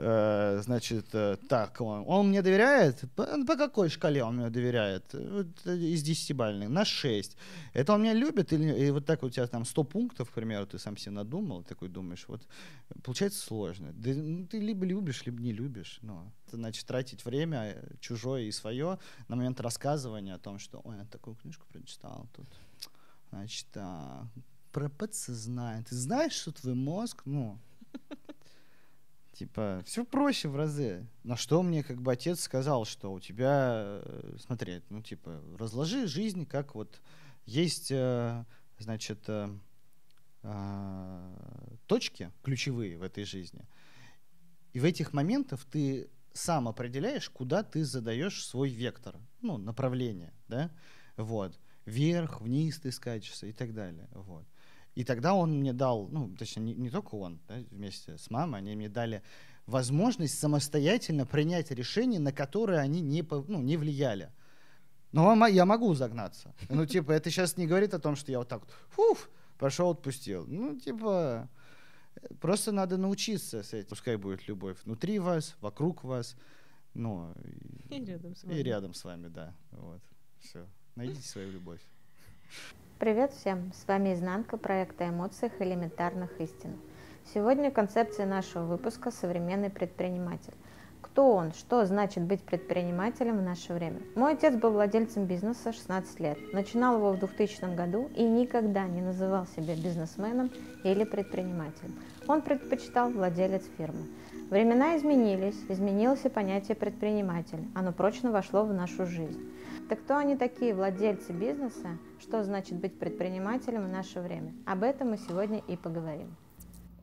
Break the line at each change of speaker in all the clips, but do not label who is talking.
Э, значит, э, так, он, он мне доверяет? По, по какой шкале он мне доверяет? Вот, э, из 10 бальных, на 6. Это он меня любит? Или и вот так у тебя там 100 пунктов, к примеру, ты сам себе надумал, такой думаешь, вот, получается сложно. Да, ну, ты либо любишь, либо не любишь. Ну, это значит тратить время чужое и свое на момент рассказывания о том, что, ой, я такую книжку прочитал тут. Значит, а, про подсознание. Ты знаешь, что твой мозг, ну, Типа, все проще в разы. На что мне как бы отец сказал, что у тебя, э, смотри, ну типа, разложи жизнь, как вот есть, э, значит, э, а, точки ключевые в этой жизни. И в этих моментах ты сам определяешь, куда ты задаешь свой вектор, ну, направление, да, вот. Вверх, вниз ты скачешься и так далее, вот. И тогда он мне дал, ну, точнее, не, не только он, да, вместе с мамой, они мне дали возможность самостоятельно принять решения, на которые они не, ну, не влияли. Но я могу загнаться. Ну, типа, это сейчас не говорит о том, что я вот так вот, фуф, пошел, отпустил. Ну, типа, просто надо научиться с этим. Пускай будет любовь внутри вас, вокруг вас, ну,
и, и рядом с вами.
И рядом с вами, да. Вот, все. Найдите свою любовь.
Привет всем! С вами Изнанка проекта «Эмоциях элементарных истин». Сегодня концепция нашего выпуска «Современный предприниматель». Кто он? Что значит быть предпринимателем в наше время? Мой отец был владельцем бизнеса 16 лет. Начинал его в 2000 году и никогда не называл себя бизнесменом или предпринимателем. Он предпочитал владелец фирмы. Времена изменились, изменилось и понятие предприниматель. Оно прочно вошло в нашу жизнь. Так кто они такие, владельцы бизнеса? Что значит быть предпринимателем в наше время? Об этом мы сегодня и поговорим.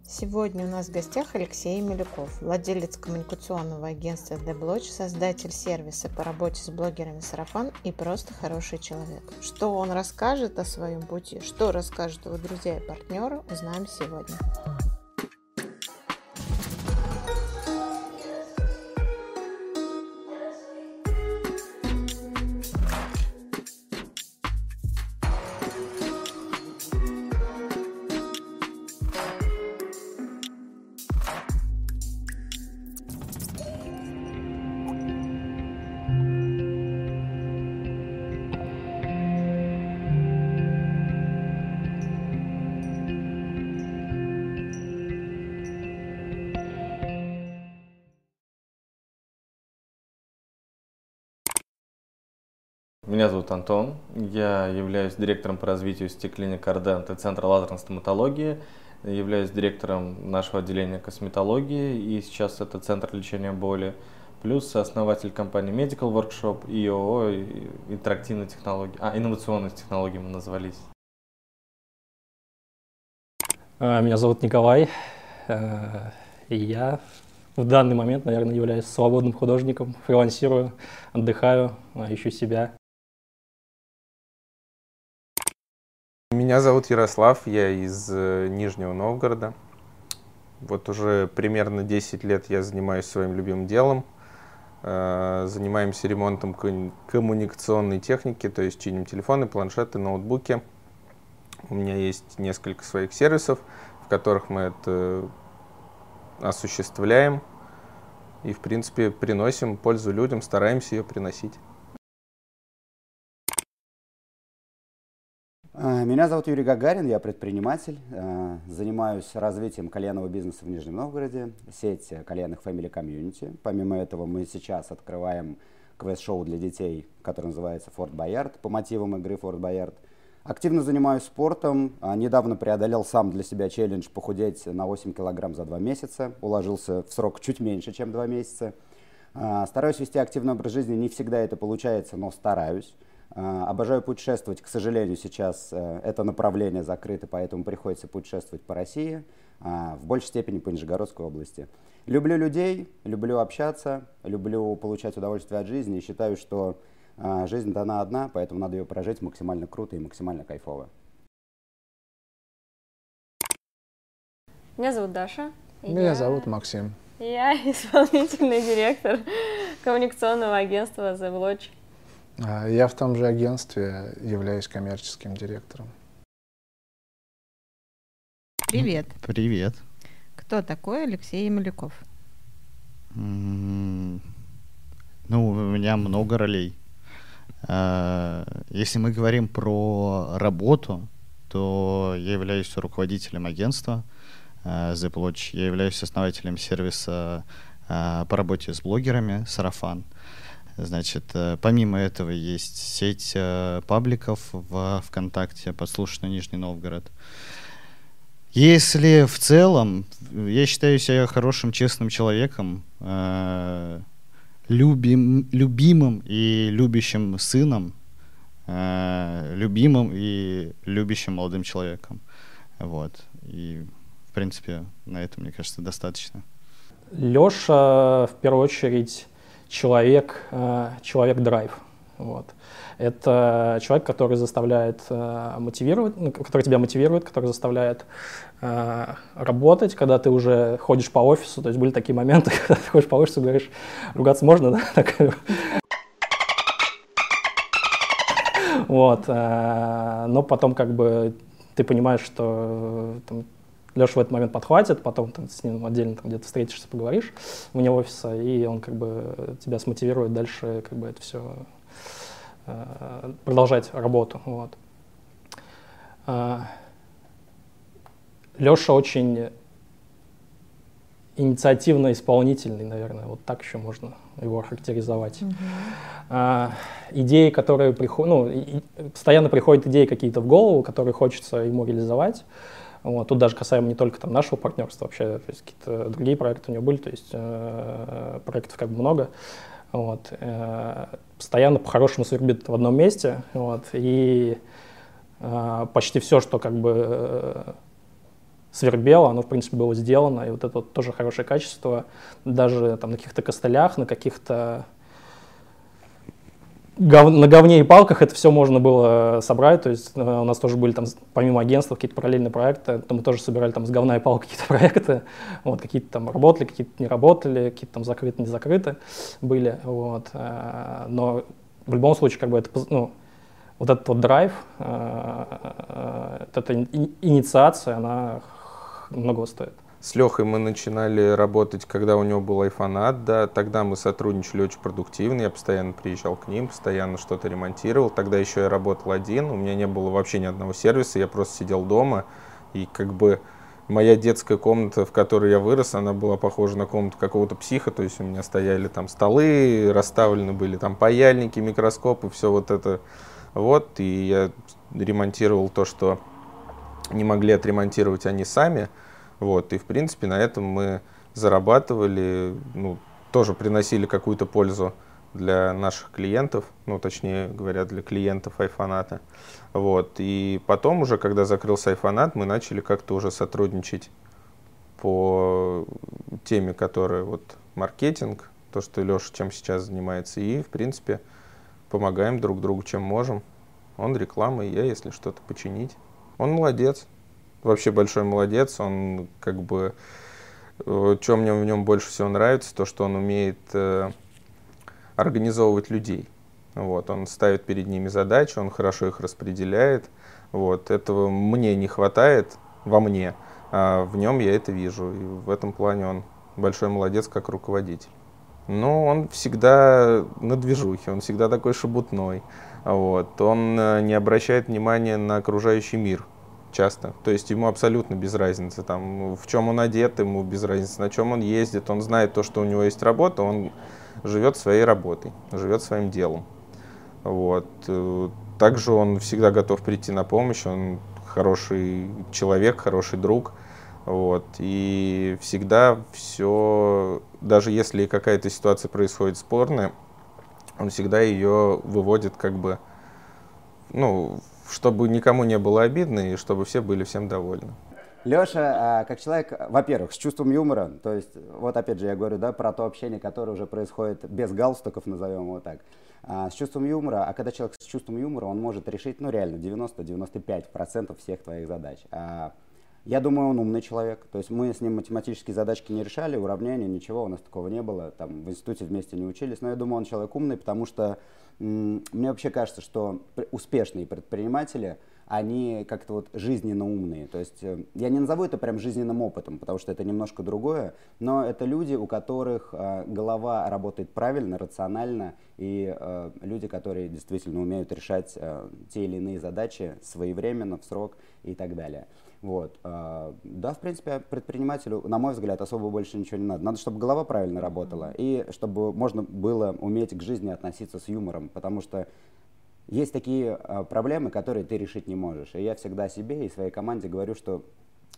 Сегодня у нас в гостях Алексей Милюков, владелец коммуникационного агентства The создатель сервиса по работе с блогерами Сарафан и просто хороший человек. Что он расскажет о своем пути, что расскажет его друзья и партнеры, узнаем сегодня.
Зовут Антон, я являюсь директором по развитию сети клиник Ардент и Центра лазерной стоматологии, являюсь директором нашего отделения косметологии, и сейчас это Центр лечения боли, плюс основатель компании Medical Workshop и ООО интерактивные технологии, а, инновационные технологии мы назвались.
А, меня зовут Николай, э, я в данный момент, наверное, являюсь свободным художником, фрилансирую, отдыхаю, ищу себя.
Меня зовут Ярослав, я из э, Нижнего Новгорода. Вот уже примерно 10 лет я занимаюсь своим любимым делом. Э, занимаемся ремонтом коммуникационной техники, то есть чиним телефоны, планшеты, ноутбуки. У меня есть несколько своих сервисов, в которых мы это осуществляем и, в принципе, приносим пользу людям, стараемся ее приносить.
Меня зовут Юрий Гагарин, я предприниматель, а, занимаюсь развитием кальянного бизнеса в Нижнем Новгороде, сеть кальянных Family Community. Помимо этого мы сейчас открываем квест-шоу для детей, которое называется Форт Боярд, по мотивам игры Форт Боярд. Активно занимаюсь спортом, а, недавно преодолел сам для себя челлендж похудеть на 8 килограмм за 2 месяца, уложился в срок чуть меньше, чем 2 месяца. Стараюсь вести активный образ жизни, не всегда это получается, но стараюсь. А, обожаю путешествовать. К сожалению, сейчас э, это направление закрыто, поэтому приходится путешествовать по России, а, в большей степени по Нижегородской области. Люблю людей, люблю общаться, люблю получать удовольствие от жизни и считаю, что а, жизнь дана одна, поэтому надо ее прожить максимально круто и максимально кайфово.
Меня зовут Даша.
Меня я... зовут Максим.
Я исполнительный директор коммуникационного агентства The Lodge.
А, я в том же агентстве являюсь коммерческим директором.
Привет.
Привет.
Кто такой Алексей Малюков?
Ну, у меня много ролей. А, если мы говорим про работу, то я являюсь руководителем агентства а, The Blotch. Я являюсь основателем сервиса по работе с блогерами «Сарафан». Значит, помимо этого есть сеть пабликов в ВКонтакте «Подслушанный Нижний Новгород». Если в целом, я считаю себя хорошим, честным человеком, любим, любимым и любящим сыном, э, любимым и любящим молодым человеком. Вот. И, в принципе, на этом, мне кажется, достаточно.
Леша, в первую очередь, человек, э, человек-драйв. Вот. Это человек, который заставляет э, мотивировать, ну, который тебя мотивирует, который заставляет э, работать, когда ты уже ходишь по офису. То есть были такие моменты, когда ты ходишь по офису и говоришь, ругаться можно, да? Вот. Но потом как бы ты понимаешь, что там, Леша в этот момент подхватит, потом ты с ним отдельно там, где-то встретишься, поговоришь вне офиса, и он как бы тебя смотивирует дальше как бы это все Э, продолжать работу. Вот. Э, Леша очень инициативно-исполнительный, наверное, вот так еще можно его характеризовать. Mm-hmm. А, идеи, которые приходят, ну, и, постоянно приходят идеи какие-то в голову, которые хочется ему реализовать. Вот. Тут даже касаемо не только там, нашего партнерства, вообще, то есть какие-то другие проекты у него были, то есть э, проектов как бы много. Вот. Э, постоянно по-хорошему свербит в одном месте. Вот. И э, почти все, что как бы э, свербело, оно, в принципе, было сделано. И вот это вот тоже хорошее качество. Даже там на каких-то костылях, на каких-то гов... на говне и палках это все можно было собрать, то есть э, у нас тоже были там, помимо агентства, какие-то параллельные проекты, то мы тоже собирали там с говна и палок какие-то проекты, вот, какие-то там работали, какие-то не работали, какие-то там закрыты, не закрыты были, вот, э, но в любом случае, как бы это, ну, вот этот вот драйв, э, эта инициация, она много стоит.
С Лехой мы начинали работать, когда у него был айфонат, да, тогда мы сотрудничали очень продуктивно, я постоянно приезжал к ним, постоянно что-то ремонтировал, тогда еще я работал один, у меня не было вообще ни одного сервиса, я просто сидел дома, и как бы моя детская комната, в которой я вырос, она была похожа на комнату какого-то психа, то есть у меня стояли там столы, расставлены были там паяльники, микроскопы, все вот это, вот, и я ремонтировал то, что не могли отремонтировать они сами, вот, и, в принципе, на этом мы зарабатывали, ну, тоже приносили какую-то пользу для наших клиентов, ну, точнее говоря, для клиентов айфоната. Вот. И потом уже, когда закрылся айфонат, мы начали как-то уже сотрудничать по теме, которая вот маркетинг, то, что Леша чем сейчас занимается, и, в принципе, помогаем друг другу, чем можем. Он реклама, и я, если что-то починить. Он молодец, вообще большой молодец. Он как бы... Э, что мне в нем больше всего нравится, то, что он умеет э, организовывать людей. Вот, он ставит перед ними задачи, он хорошо их распределяет. Вот, этого мне не хватает во мне, а в нем я это вижу. И в этом плане он большой молодец как руководитель. Но он всегда на движухе, он всегда такой шебутной. Вот. Он э, не обращает внимания на окружающий мир часто. То есть ему абсолютно без разницы, там, в чем он одет, ему без разницы, на чем он ездит. Он знает то, что у него есть работа, он живет своей работой, живет своим делом. Вот. Также он всегда готов прийти на помощь, он хороший человек, хороший друг. Вот. И всегда все, даже если какая-то ситуация происходит спорная, он всегда ее выводит как бы ну, чтобы никому не было обидно и чтобы все были всем довольны.
Леша, а, как человек, во-первых, с чувством юмора, то есть, вот опять же я говорю, да, про то общение, которое уже происходит без галстуков, назовем его так, а, с чувством юмора, а когда человек с чувством юмора, он может решить, ну реально, 90-95% всех твоих задач. А, я думаю, он умный человек, то есть мы с ним математические задачки не решали, уравнения, ничего, у нас такого не было, там в институте вместе не учились, но я думаю, он человек умный, потому что мне вообще кажется, что успешные предприниматели, они как-то вот жизненно умные. То есть э, я не назову это прям жизненным опытом, потому что это немножко другое, но это люди, у которых э, голова работает правильно, рационально, и э, люди, которые действительно умеют решать э, те или иные задачи своевременно, в срок и так далее. Вот. Э, да, в принципе, предпринимателю, на мой взгляд, особо больше ничего не надо. Надо, чтобы голова правильно работала, и чтобы можно было уметь к жизни относиться с юмором, потому что есть такие э, проблемы, которые ты решить не можешь. И я всегда себе и своей команде говорю, что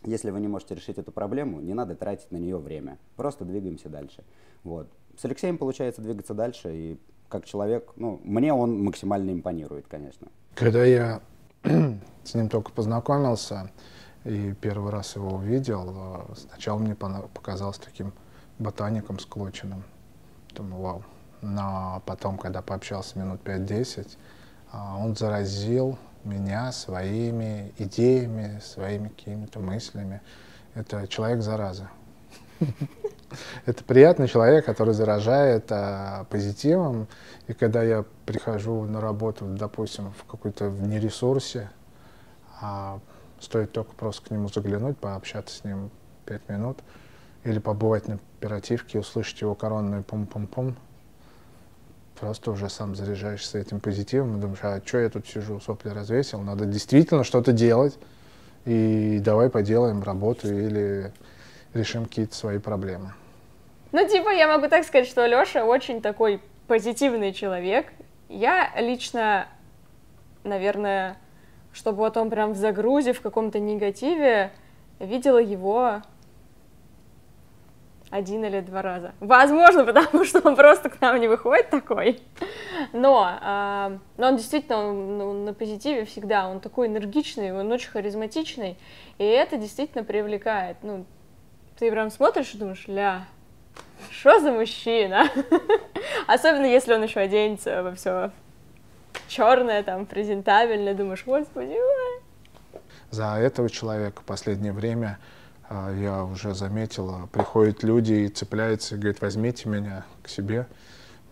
если вы не можете решить эту проблему, не надо тратить на нее время. Просто двигаемся дальше. Вот. С Алексеем получается двигаться дальше, и как человек, ну, мне он максимально импонирует, конечно.
Когда я с ним только познакомился и первый раз его увидел, э, сначала мне показался таким ботаником склоченным. Думаю, вау. Но потом, когда пообщался минут 5-10, а, он заразил меня своими идеями, своими какими-то мыслями. Это человек-зараза. Это приятный человек, который заражает а, позитивом. И когда я прихожу на работу, допустим, в какой-то вне ресурсе, а, стоит только просто к нему заглянуть, пообщаться с ним пять минут, или побывать на оперативке, услышать его коронную пум-пум-пум, просто уже сам заряжаешься этим позитивом и думаешь, а что я тут сижу, сопли развесил, надо действительно что-то делать, и давай поделаем работу или решим какие-то свои проблемы.
Ну, типа, я могу так сказать, что Лёша очень такой позитивный человек. Я лично, наверное, чтобы вот он прям в загрузе, в каком-то негативе, видела его один или два раза. Возможно, потому что он просто к нам не выходит такой. Но, э, но он действительно он, ну, на позитиве всегда. Он такой энергичный, он очень харизматичный. И это действительно привлекает. Ну, ты прям смотришь и думаешь, ля, что за мужчина? Особенно если он еще оденется во все черное, там, презентабельное. Думаешь, господи, ой.
За этого человека в последнее время а, я уже заметила, приходят люди и цепляются, и говорят, возьмите меня к себе.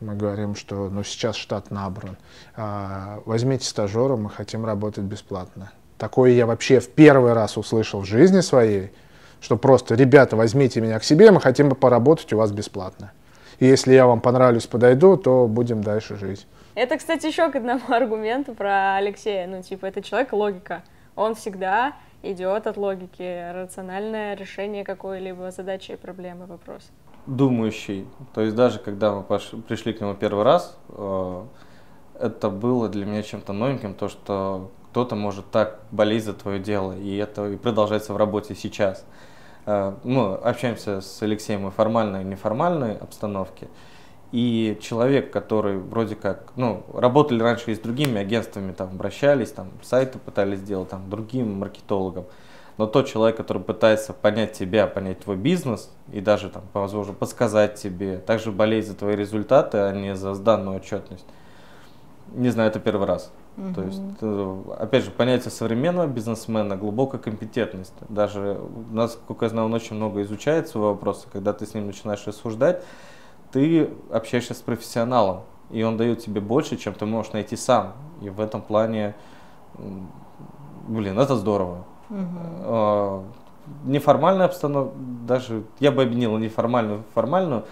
Мы говорим, что ну, сейчас штат набран. А, возьмите стажера, мы хотим работать бесплатно. Такое я вообще в первый раз услышал в жизни своей, что просто, ребята, возьмите меня к себе, мы хотим поработать у вас бесплатно. И если я вам понравлюсь, подойду, то будем дальше жить.
Это, кстати, еще к одному аргументу про Алексея. Ну, типа, это человек логика. Он всегда идет от логики, рациональное решение какой-либо задачи, проблемы, вопроса.
Думающий. То есть даже когда мы пришли к нему первый раз, э, это было для меня чем-то новеньким, то, что кто-то может так болеть за твое дело, и это и продолжается в работе сейчас. Э, мы общаемся с Алексеем и формальной и неформальной обстановке, и человек, который вроде как, ну, работали раньше и с другими агентствами, там, обращались, там, сайты пытались сделать, там, другим маркетологам, но тот человек, который пытается понять тебя, понять твой бизнес и даже, там, возможно, подсказать тебе, также болеть за твои результаты, а не за сданную отчетность, не знаю, это первый раз. Угу. То есть, э, опять же, понятие современного бизнесмена, глубокая компетентность. Даже, насколько я знаю, он очень много изучает свои вопросы, когда ты с ним начинаешь рассуждать, ты общаешься с профессионалом, и он дает тебе больше, чем ты можешь найти сам. И в этом плане, блин, это здорово. Угу. Неформальная обстановка, даже я бы объединил неформальную, формальную,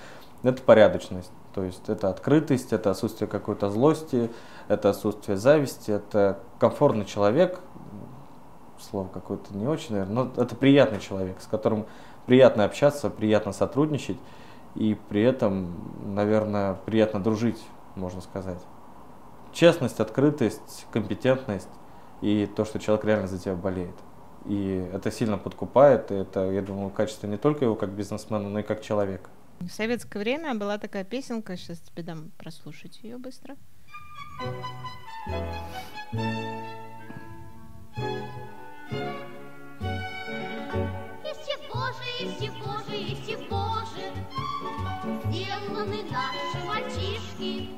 это порядочность. То есть это открытость, это отсутствие какой-то злости, это отсутствие зависти, это комфортный человек, слово какое-то не очень, наверное, но это приятный человек, с которым приятно общаться, приятно сотрудничать и при этом, наверное, приятно дружить, можно сказать. Честность, открытость, компетентность и то, что человек реально за тебя болеет. И это сильно подкупает, и это, я думаю, качество не только его как бизнесмена, но и как человека.
В советское время была такая песенка, сейчас тебе дам прослушать ее быстро. Если Боже, если Боже, если Боже, сделаны наши мальчишки.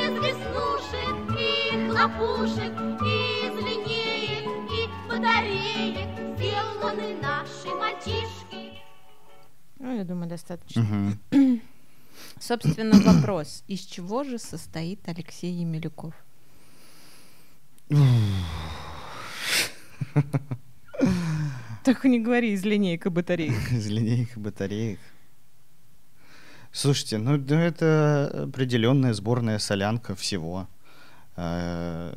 Из веснушек и хлопушек, из линеек и батареек сделаны наши мальчишки. Ну, я думаю, достаточно. Угу. Собственно, вопрос. Из чего же состоит Алексей Емелюков? Так не говори из линейка батареек.
Из линейок батареек. Слушайте, ну это определенная сборная солянка всего. Э,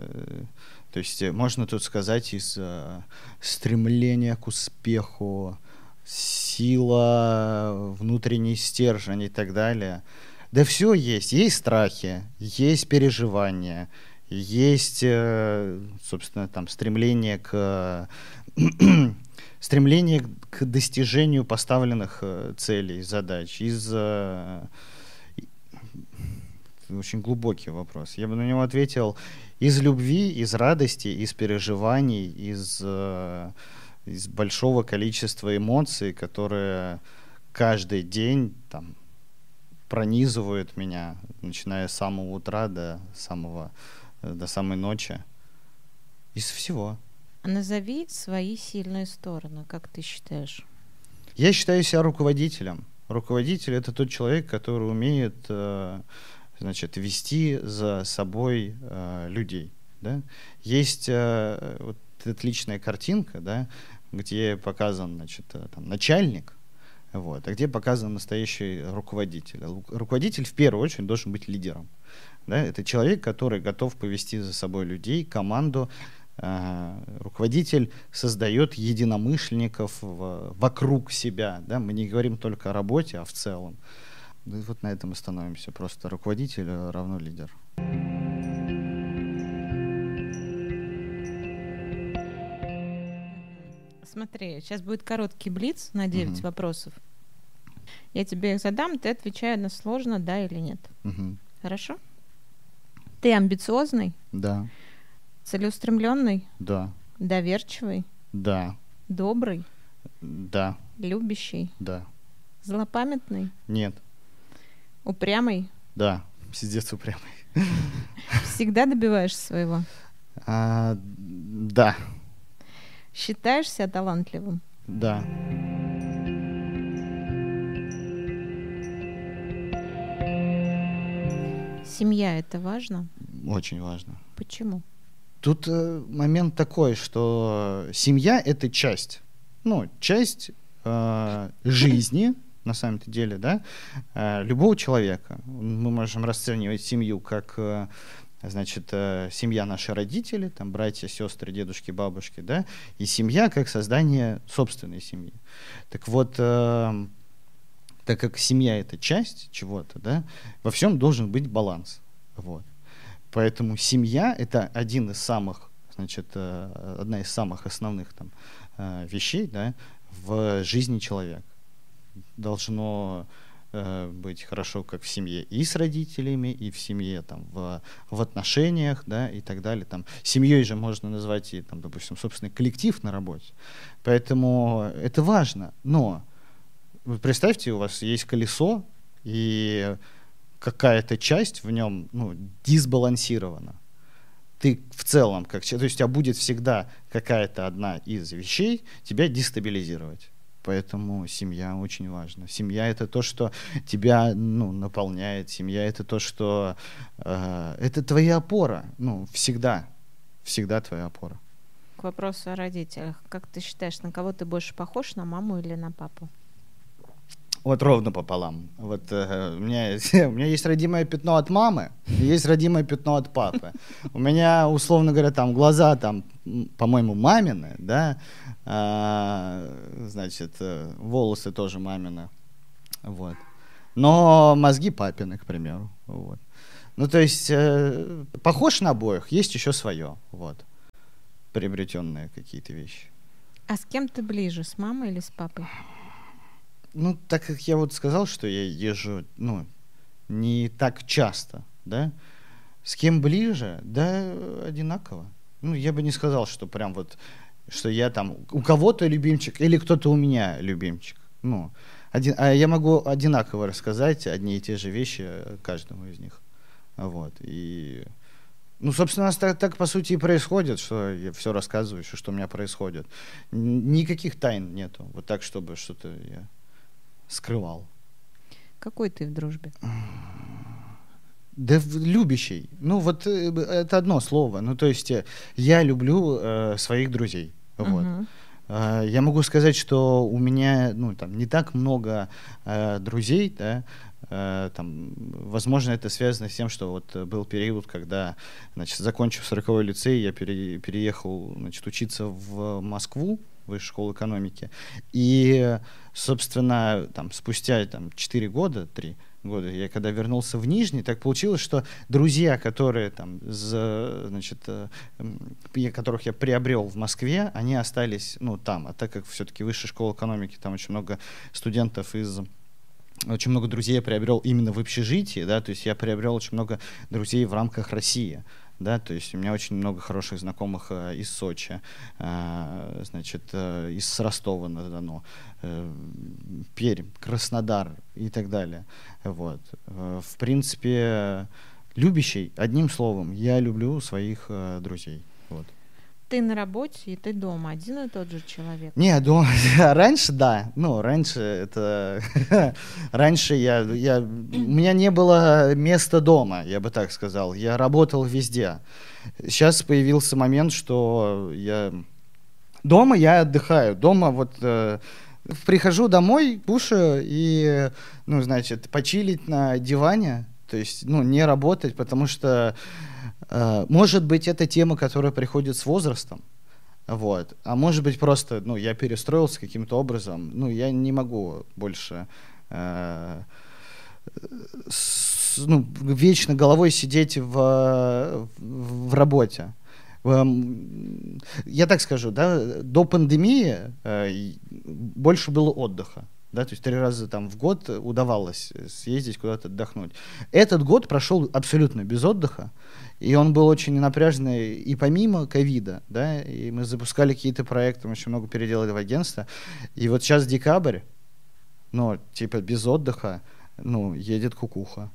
то есть э, можно тут сказать из э, стремления к успеху, сила, внутренний стержень и так далее. Да все есть. Есть страхи, есть переживания, есть, собственно, там стремление к стремление к достижению поставленных э, целей, задач, из э, очень глубокий вопрос. Я бы на него ответил из любви, из радости, из переживаний, из, э, из большого количества эмоций, которые каждый день там, пронизывают меня, начиная с самого утра до, самого, до самой ночи. Из всего.
Назови свои сильные стороны, как ты считаешь?
Я считаю себя руководителем. Руководитель это тот человек, который умеет, э, значит, вести за собой э, людей. Да? Есть э, вот отличная картинка, да, где показан, значит, там, начальник, вот, а где показан настоящий руководитель. Руководитель в первую очередь должен быть лидером. Да? Это человек, который готов повести за собой людей, команду, руководитель создает единомышленников вокруг себя. Да? Мы не говорим только о работе, а в целом. И вот на этом мы становимся. Просто руководитель равно лидер.
Смотри, сейчас будет короткий блиц на 9 угу. вопросов. Я тебе их задам, ты отвечай односложно, да или нет. Угу. Хорошо? Ты амбициозный?
Да.
Целеустремленный?
Да.
Доверчивый?
Да.
Добрый?
Да.
Любящий?
Да.
Злопамятный?
Нет.
Упрямый?
Да. Пиздец упрямый.
Всегда добиваешься своего?
А, да.
Считаешь себя талантливым?
Да.
Семья это важно?
Очень важно.
Почему?
Тут э, момент такой, что семья — это часть, ну, часть э, жизни, на самом-то деле, да, э, любого человека. Мы можем расценивать семью как, э, значит, э, семья наши родители, там, братья, сестры, дедушки, бабушки, да, и семья как создание собственной семьи. Так вот, э, так как семья — это часть чего-то, да, во всем должен быть баланс, вот. Поэтому семья — это один из самых, значит, э, одна из самых основных там, э, вещей да, в жизни человека. Должно э, быть хорошо как в семье и с родителями, и в семье там, в, в отношениях да, и так далее. Там, семьей же можно назвать и, там, допустим, собственный коллектив на работе. Поэтому это важно. Но вы представьте, у вас есть колесо, и какая-то часть в нем ну, дисбалансирована. Ты в целом, как, то есть у тебя будет всегда какая-то одна из вещей тебя дестабилизировать. Поэтому семья очень важна. Семья это то, что тебя ну, наполняет. Семья это то, что э, это твоя опора. Ну, всегда. Всегда твоя опора.
К вопросу о родителях. Как ты считаешь, на кого ты больше похож, на маму или на папу?
Вот ровно пополам. Вот э, у, меня, у меня есть родимое пятно от мамы, есть родимое пятно от папы. У меня, условно говоря, там глаза, там, по-моему, мамины, да, а, значит, э, волосы тоже мамины, вот. Но мозги папины, к примеру, вот. Ну, то есть, э, похож на обоих, есть еще свое, вот, приобретенные какие-то вещи.
А с кем ты ближе, с мамой или с папой?
Ну, так как я вот сказал, что я езжу, ну, не так часто, да, с кем ближе, да, одинаково. Ну, я бы не сказал, что прям вот, что я там, у кого-то любимчик или кто-то у меня любимчик. Ну, один, а я могу одинаково рассказать одни и те же вещи каждому из них. Вот, и... Ну, собственно, у нас так, так по сути и происходит, что я все рассказываю, что, что у меня происходит. Никаких тайн нету. Вот так, чтобы что-то я скрывал.
Какой ты в дружбе?
Да любящий. Ну вот э, это одно слово. Ну то есть э, я люблю э, своих друзей. Вот.
Мгм.
А, Я могу сказать, что у меня ну, там, не так много э, друзей, да, э, там, возможно, это связано с тем, что вот э, был период, когда, значит, закончив 40 лицей, я пере- переехал, значит, учиться в Москву, высшую школу экономики, и, собственно, там, спустя там, 4 года, 3 года, я когда вернулся в Нижний, так получилось, что друзья, которые там, за, значит, э, которых я приобрел в Москве, они остались, ну, там, а так как все-таки высшая школа экономики, там очень много студентов из очень много друзей я приобрел именно в общежитии, да, то есть я приобрел очень много друзей в рамках России, да, то есть у меня очень много хороших знакомых э, из Сочи, э, значит, э, из Ростова-на-Дону, Пермь, Краснодар и так далее, вот. В принципе, любящий, одним словом, я люблю своих друзей, вот.
Ты на работе и ты дома, один и тот же человек.
Не, дома, раньше да, ну, раньше это, раньше я, я, у меня не было места дома, я бы так сказал, я работал везде. Сейчас появился момент, что я, дома я отдыхаю, дома вот э, прихожу домой, кушаю и, ну, значит, почилить на диване, то есть, ну, не работать, потому что, может быть, это тема, которая приходит с возрастом, вот. А может быть, просто, ну, я перестроился каким-то образом. Ну, я не могу больше э, с- ну, вечно головой сидеть в, в работе. Эм, Я так скажу, да, до пандемии э, больше было отдыха. Да, то есть три раза там в год удавалось съездить куда-то отдохнуть. Этот год прошел абсолютно без отдыха, и он был очень напряженный и помимо ковида, да, и мы запускали какие-то проекты, мы очень много переделали в агентство, и вот сейчас декабрь, но типа без отдыха, ну, едет кукуха.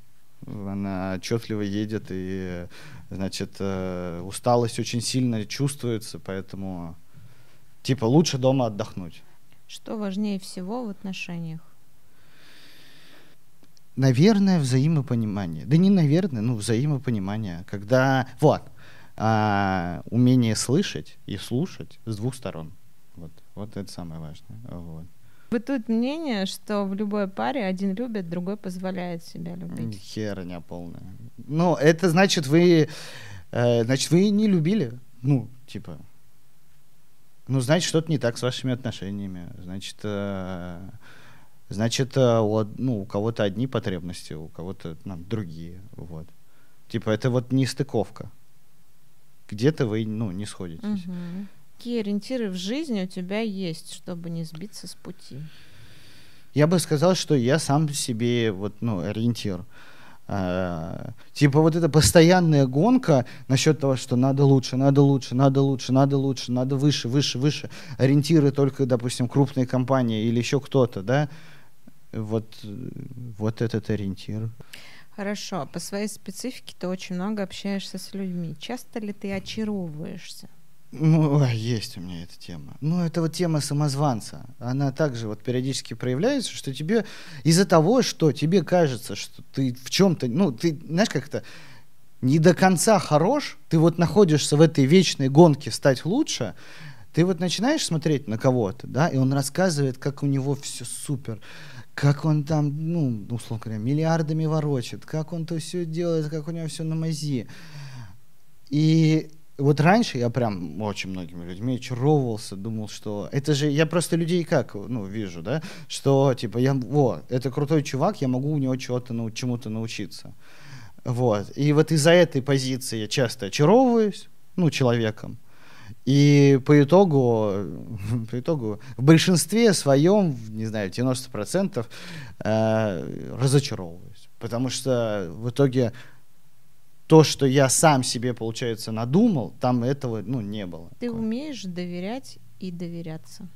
Она отчетливо едет, и, значит, э, усталость очень сильно чувствуется, поэтому, типа, лучше дома отдохнуть.
Что важнее всего в отношениях?
Наверное, взаимопонимание. Да не наверное, ну, взаимопонимание. Когда, вот, а, умение слышать и слушать с двух сторон. Вот, вот это самое важное. Вот.
Бытует мнение, что в любой паре один любит, другой позволяет себя любить.
Херня полная. Ну, это значит, вы, э, значит, вы не любили. Ну, типа, ну, значит, что-то не так с вашими отношениями. Значит, э, значит, э, у, ну, у кого-то одни потребности, у кого-то ну, другие. Вот. Типа, это вот не стыковка. Где-то вы, ну, не сходитесь.
Мгм. Какие ориентиры в жизни у тебя есть, чтобы не сбиться с пути?
Я бы сказал, что я сам себе вот, ну, ориентир. А, типа вот эта постоянная гонка насчет того, что надо лучше, надо лучше, надо лучше, надо лучше, надо выше, выше, выше. Ориентиры только, допустим, крупные компании или еще кто-то, да? Вот, вот этот ориентир.
Хорошо, по своей специфике ты очень много общаешься с людьми. Часто ли ты очаровываешься?
Ну, есть у меня эта тема. Ну, это вот тема самозванца. Она также вот периодически проявляется, что тебе из-за того, что тебе кажется, что ты в чем-то, ну, ты, знаешь, как это, не до конца хорош, ты вот находишься в этой вечной гонке стать лучше, ты вот начинаешь смотреть на кого-то, да, и он рассказывает, как у него все супер, как он там, ну, условно говоря, миллиардами ворочит, как он то все делает, как у него все на мази. И вот раньше я прям очень многими людьми очаровывался, думал, что это же я просто людей как, ну, вижу, да, что типа я, во, это крутой чувак, я могу у него чего-то, ну, чему-то научиться. Вот. И вот из-за этой позиции я часто очаровываюсь, ну, человеком. И по итогу, по итогу в большинстве своем, не знаю, 90% э, разочаровываюсь. Потому что в итоге то, что я сам себе, получается, надумал, там этого, ну, не было.
Ты умеешь доверять и доверяться?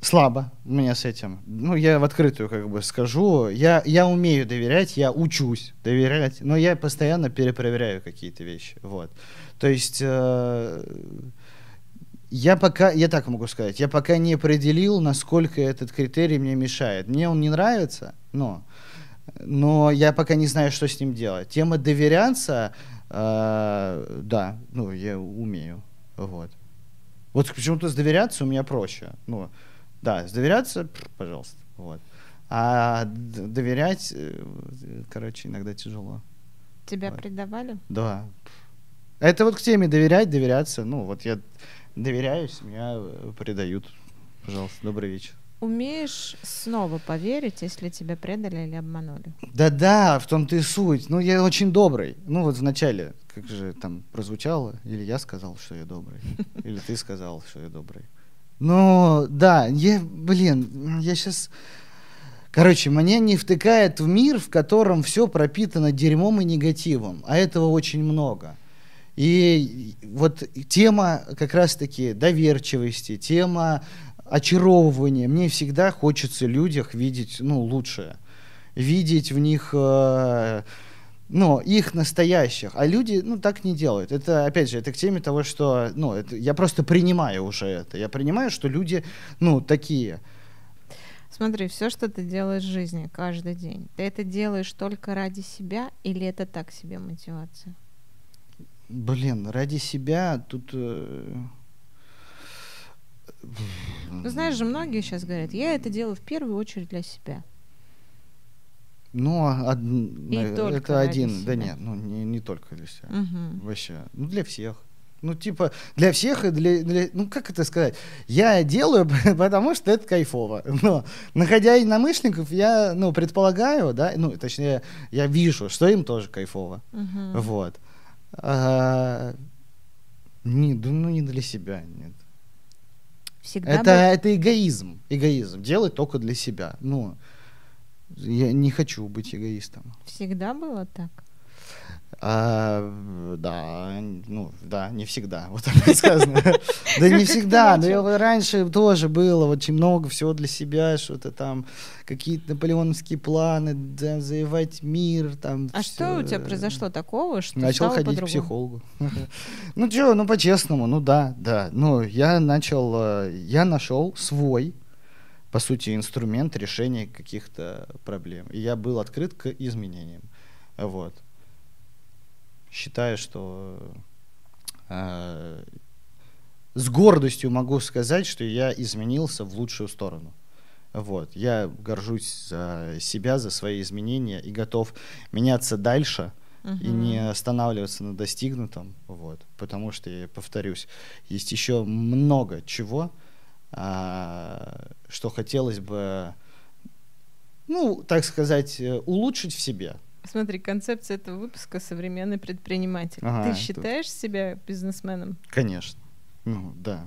Слабо у меня с этим. Ну, я в открытую как бы скажу. Я, я умею доверять, я учусь доверять, но я постоянно перепроверяю какие-то вещи. Вот. То есть э, я пока, я так могу сказать, я пока не определил, насколько этот критерий мне мешает. Мне он не нравится, но, но я пока не знаю, что с ним делать. Тема доверяться, э, да, ну, я умею, вот. Вот почему-то с доверяться у меня проще. Ну, да, с доверяться, пожалуйста, вот. А доверять, э, короче, иногда тяжело.
Тебя вот. предавали?
Да. Это вот к теме доверять, доверяться. Ну, вот я доверяюсь, меня э, предают. Пожалуйста, добрый вечер.
Умеешь снова поверить, если тебя предали или обманули?
Да-да, в том-то и суть. Ну, я очень добрый. Ну, вот вначале, как же там прозвучало, или я сказал, что я добрый, или ты сказал, что я добрый. Ну, да, я, блин, я сейчас... Короче, меня не втыкает в мир, в котором все пропитано дерьмом и негативом, а этого очень много. И вот тема как раз-таки доверчивости, тема очаровывания. Мне всегда хочется в людях видеть ну, лучшее. Видеть в них э, ну, их настоящих. А люди, ну, так не делают. Это, опять же, это к теме того, что, ну, это, я просто принимаю уже это. Я принимаю, что люди, ну, такие.
Смотри, все, что ты делаешь в жизни каждый день, ты это делаешь только ради себя или это так себе мотивация?
Блин, ради себя тут... Э...
Ну, знаешь же, многие сейчас говорят, я это делаю в первую очередь для себя.
Ну, од... это один, себя. да нет, ну не, не только для себя.
Угу.
Вообще, ну для всех. Ну, типа, для всех и для, для... Ну, как это сказать? Я делаю, потому что это кайфово. Но, находя единомышленников, я, ну, предполагаю, да, ну, точнее, я вижу, что им тоже кайфово.
Угу.
Вот. А, не, ну, не для себя, нет.
Всегда
это, был... это эгоизм. Эгоизм. Делать только для себя. Ну, я не хочу быть эгоистом.
Всегда было так?
А, да, ну, да, не всегда, вот так сказано. Да не всегда, но раньше тоже было очень много всего для себя, что-то там, какие-то наполеоновские планы, завоевать мир, там.
А что у тебя произошло такого, что
Начал ходить к психологу. Ну что, ну по-честному, ну да, да. Ну, я начал, э, я нашел свой по сути, инструмент решения каких-то проблем. И я был открыт к изменениям. Вот считаю, что э, с гордостью могу сказать, что я изменился в лучшую сторону. Вот. Я горжусь за себя, за свои изменения и готов меняться дальше uh-huh. и не останавливаться на достигнутом. Вот. Потому что, я повторюсь, есть еще много чего, а, что хотелось бы, ну, так сказать, э, улучшить в себе.
Смотри, концепция этого выпуска современный предприниматель. Ага, Ты считаешь тут... себя бизнесменом?
Конечно. Ну, да.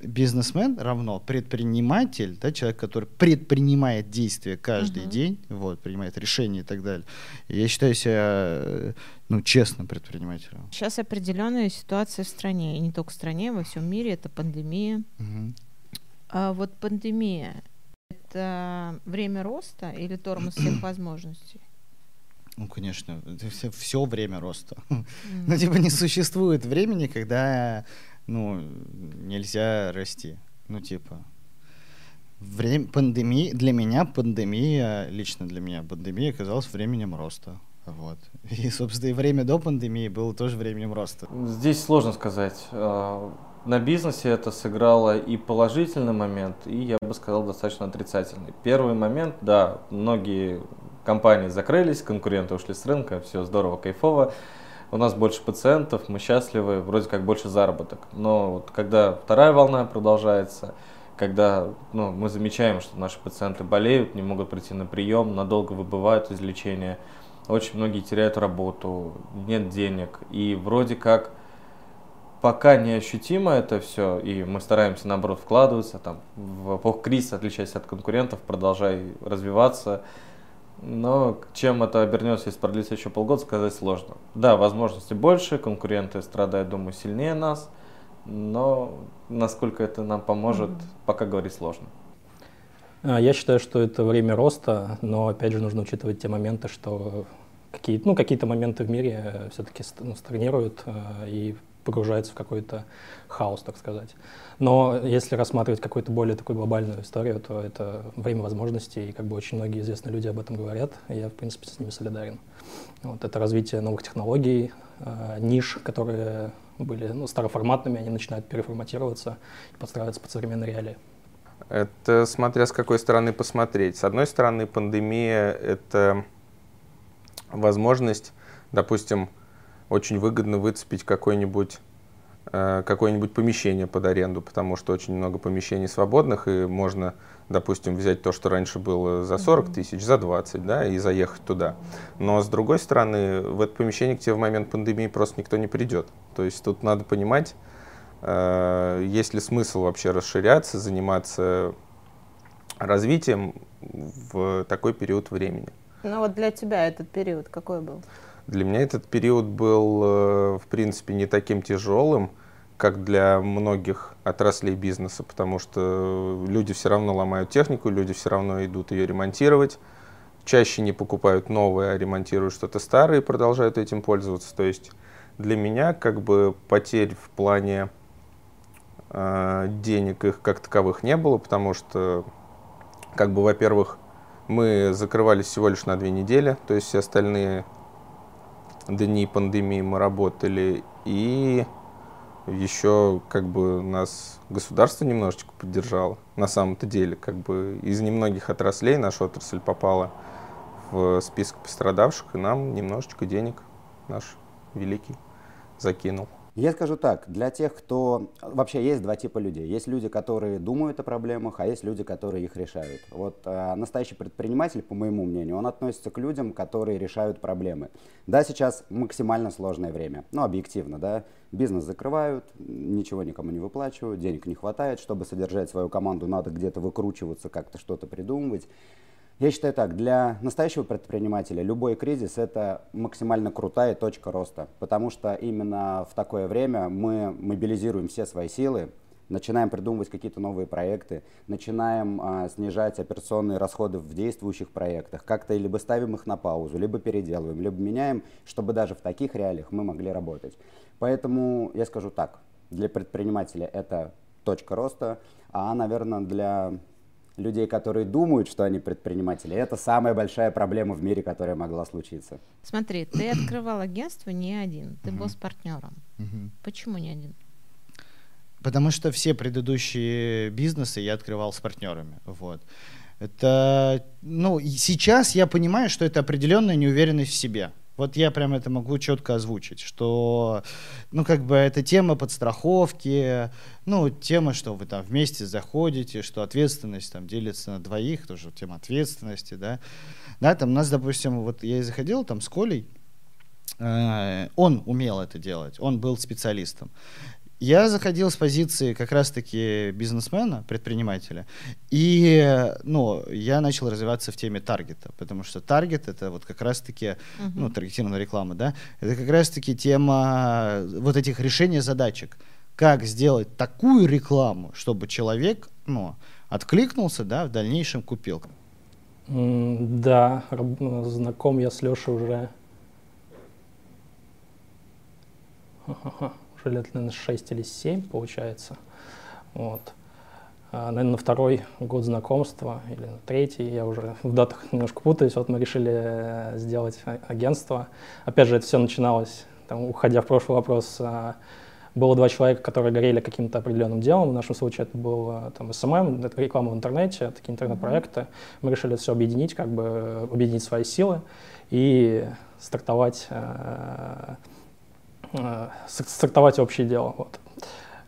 Бизнесмен равно предприниматель, да, человек, который предпринимает действия каждый uh-huh. день, вот, принимает решения и так далее. я считаю себя ну, честным предпринимателем.
Сейчас определенная ситуация в стране, и не только в стране, во всем мире, это пандемия.
Uh-huh.
А вот пандемия это время роста или тормоз всех возможностей?
Ну, конечно, это все, все время роста. Mm-hmm. ну, типа, не существует времени, когда, ну, нельзя расти. Ну, типа, время пандемии, для меня пандемия, лично для меня пандемия оказалась временем роста. Вот. И, собственно, и время до пандемии было тоже временем роста.
Здесь сложно сказать. А, на бизнесе это сыграло и положительный момент, и, я бы сказал, достаточно отрицательный. Первый момент, да, многие компании закрылись, конкуренты ушли с рынка, все здорово, кайфово. У нас больше пациентов, мы счастливы, вроде как больше заработок. Но вот когда вторая волна продолжается, когда ну, мы замечаем, что наши пациенты болеют, не могут прийти на прием, надолго выбывают из лечения, очень многие теряют работу, нет денег. И вроде как пока не ощутимо это все, и мы стараемся, наоборот, вкладываться, там, в эпоху кризиса, отличаясь от конкурентов, продолжай развиваться, но чем это обернется, если продлится еще полгода, сказать сложно. Да, возможности больше, конкуренты страдают, думаю, сильнее нас, но насколько это нам поможет, mm-hmm. пока говорить сложно.
А, я считаю, что это время роста, но опять же нужно учитывать те моменты, что какие, ну, какие-то моменты в мире все-таки ну, стагнируют, а, и погружается в какой-то хаос, так сказать. Но если рассматривать какую-то более такую глобальную историю, то это время возможностей, и как бы очень многие известные люди об этом говорят, и я, в принципе, с ними солидарен. Вот это развитие новых технологий, э, ниш, которые были ну, староформатными, они начинают переформатироваться и подстраиваться под современные реалии.
Это смотря с какой стороны посмотреть. С одной стороны, пандемия — это возможность, допустим, очень выгодно выцепить какой-нибудь э, какое-нибудь помещение под аренду, потому что очень много помещений свободных, и можно, допустим, взять то, что раньше было за 40 тысяч, за 20, да, и заехать туда. Но, с другой стороны, в это помещение к тебе в момент пандемии просто никто не придет. То есть тут надо понимать, э, есть ли смысл вообще расширяться, заниматься развитием в такой период времени.
Ну вот для тебя этот период какой был?
Для меня этот период был, э, в принципе, не таким тяжелым, как для многих отраслей бизнеса, потому что люди все равно ломают технику, люди все равно идут ее ремонтировать, чаще не покупают новое, а ремонтируют что-то старое и продолжают этим пользоваться. То есть для меня как бы потерь в плане э, денег их как таковых не было, потому что как бы, во-первых, мы закрывались всего лишь на две недели, то есть все остальные дни пандемии мы работали, и еще как бы нас государство немножечко поддержало. На самом-то деле, как бы из немногих отраслей наша отрасль попала в список пострадавших, и нам немножечко денег наш великий закинул.
Я скажу так, для тех, кто... Вообще есть два типа людей. Есть люди, которые думают о проблемах, а есть люди, которые их решают. Вот э, настоящий предприниматель, по моему мнению, он относится к людям, которые решают проблемы. Да, сейчас максимально сложное время, ну, объективно, да. Бизнес закрывают, ничего никому не выплачивают, денег не хватает, чтобы содержать свою команду, надо где-то выкручиваться, как-то что-то придумывать. Я считаю так, для настоящего предпринимателя любой кризис – это максимально крутая точка роста, потому что именно в такое время мы мобилизируем все свои силы, начинаем придумывать какие-то новые проекты, начинаем а, снижать операционные расходы в действующих проектах, как-то либо ставим их на паузу, либо переделываем, либо меняем, чтобы даже в таких реалиях мы могли работать. Поэтому я скажу так, для предпринимателя это точка роста, а, наверное, для людей, которые думают, что они предприниматели. Это самая большая проблема в мире, которая могла случиться.
Смотри, ты открывал агентство не один, ты был с партнером. Почему не один?
Потому что все предыдущие бизнесы я открывал с партнерами. Вот. Это, ну, сейчас я понимаю, что это определенная неуверенность в себе. Вот я прям это могу четко озвучить, что, ну, как бы это тема подстраховки, ну, тема, что вы там вместе заходите, что ответственность там делится на двоих, тоже тема ответственности, да. Да, там у нас, допустим, вот я и заходил там с Колей, э, он умел это делать, он был специалистом. Я заходил с позиции как раз-таки бизнесмена, предпринимателя, и ну, я начал развиваться в теме таргета, потому что таргет это вот как раз-таки, uh-huh. ну, таргетированная реклама, да, это как раз-таки тема вот этих решений задачек. Как сделать такую рекламу, чтобы человек, ну, откликнулся, да, в дальнейшем купил.
Mm, да, знаком я с Лешей уже уже лет, наверное, 6 или 7, получается. Вот. А, наверное, на второй год знакомства или на третий, я уже в датах немножко путаюсь, вот мы решили э, сделать а, агентство. Опять же, это все начиналось, там, уходя в прошлый вопрос, а, было два человека, которые горели каким-то определенным делом. В нашем случае это был там, SMM, это реклама в интернете, такие интернет-проекты. Мы решили все объединить, как бы объединить свои силы и стартовать Э, стартовать общее дело. Вот.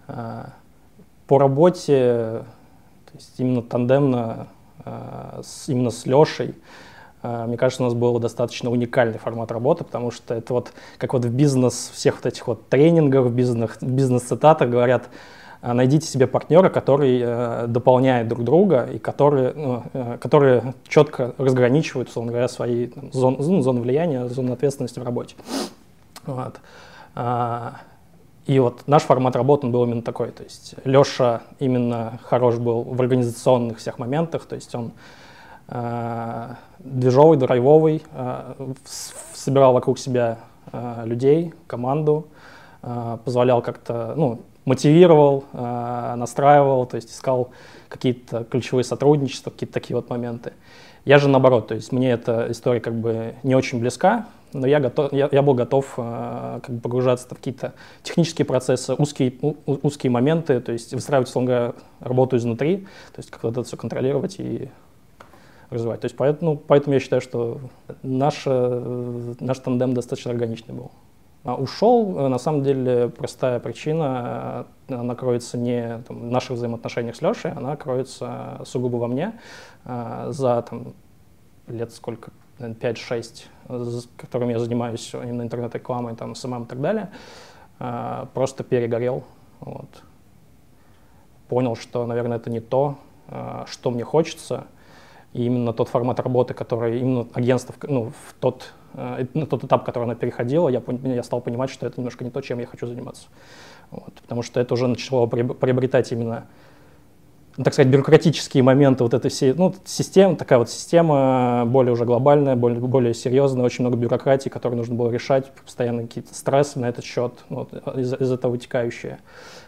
Э, по работе, то есть именно тандемно, э, с, именно с Лешей, мне кажется, у нас был достаточно уникальный формат работы, потому что это вот как вот в бизнес, всех вот этих вот тренингах, в бизнес, бизнес-цитатах говорят, найдите себе партнера, который э, дополняет друг друга и которые, ну, э, которые четко разграничивают, условно говоря, свои там, зон, ну, зоны влияния, зоны ответственности в работе. Вот. А, и вот наш формат работы был именно такой. То есть Леша именно хорош был в организационных всех моментах, то есть он э, движовый, драйвовый, э, собирал вокруг себя людей, команду, позволял как-то, ну, мотивировал, настраивал, то есть искал какие-то ключевые сотрудничества, какие-то такие вот моменты. Я же наоборот, то есть мне эта история как бы не очень близка, но я, готов, я, я был готов э, как бы погружаться в какие-то технические процессы, узкие, у, узкие моменты, то есть выстраивать, условно говоря, работу изнутри, то есть как-то это все контролировать и развивать. То есть поэтому, поэтому я считаю, что наш, э, наш тандем достаточно органичный был. А ушел, э, на самом деле, простая причина, э, она кроется не там, в наших взаимоотношениях с Лешей, она кроется сугубо во мне. За там, лет сколько, 5-6, которым я занимаюсь именно интернет-рекламой, там, SMM и так далее, просто перегорел. Вот. Понял, что, наверное, это не то, что мне хочется, и именно тот формат работы, который именно агентство, ну, в тот, э, на тот этап, который она переходила, я, я стал понимать, что это немножко не то, чем я хочу заниматься. Вот, потому что это уже начало приобретать именно, ну, так сказать, бюрократические моменты вот этой всей, ну, система, такая вот система более уже глобальная, более, более серьезная, очень много бюрократии, которые нужно было решать, постоянно какие-то стрессы на этот счет, ну, вот, из, из этого вытекающие.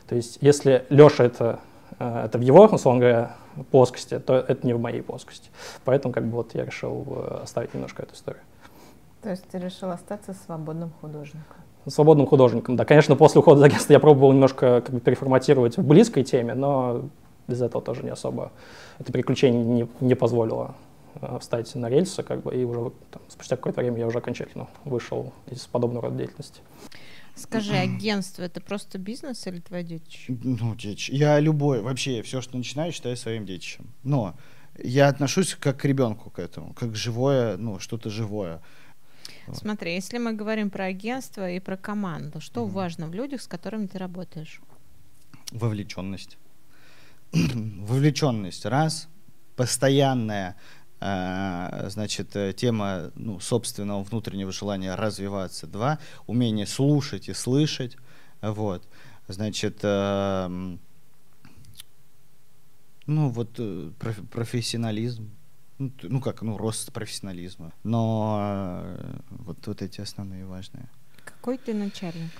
То есть если Леша это, э, это в его, условно говоря, плоскости, то это не в моей плоскости. Поэтому как бы вот я решил э, оставить немножко эту историю.
То есть ты решил остаться свободным художником?
Свободным художником, да. Конечно, после ухода из агентства я пробовал немножко как бы переформатировать в близкой теме, но без этого тоже не особо это приключение не, не позволило э, встать на рельсы, как бы, и уже там, спустя какое-то время я уже окончательно вышел из подобного рода деятельности.
Скажи, агентство это просто бизнес или твое детище?
Ну, детище. Я любой, вообще, все, что начинаю, считаю своим детищем. Но я отношусь как к ребенку к этому, как живое, ну, что-то живое.
Смотри, если мы говорим про агентство и про команду, что mm важно в людях, с которыми ты работаешь?
Вовлеченность. Вовлеченность, раз, постоянная а, значит, э, тема ну, собственного внутреннего желания развиваться. Два, умение слушать и слышать. Вот. Значит, э, ну вот э, профессионализм. Ну, ну как, ну рост профессионализма. Но вот, вот эти основные важные.
Какой ты начальник?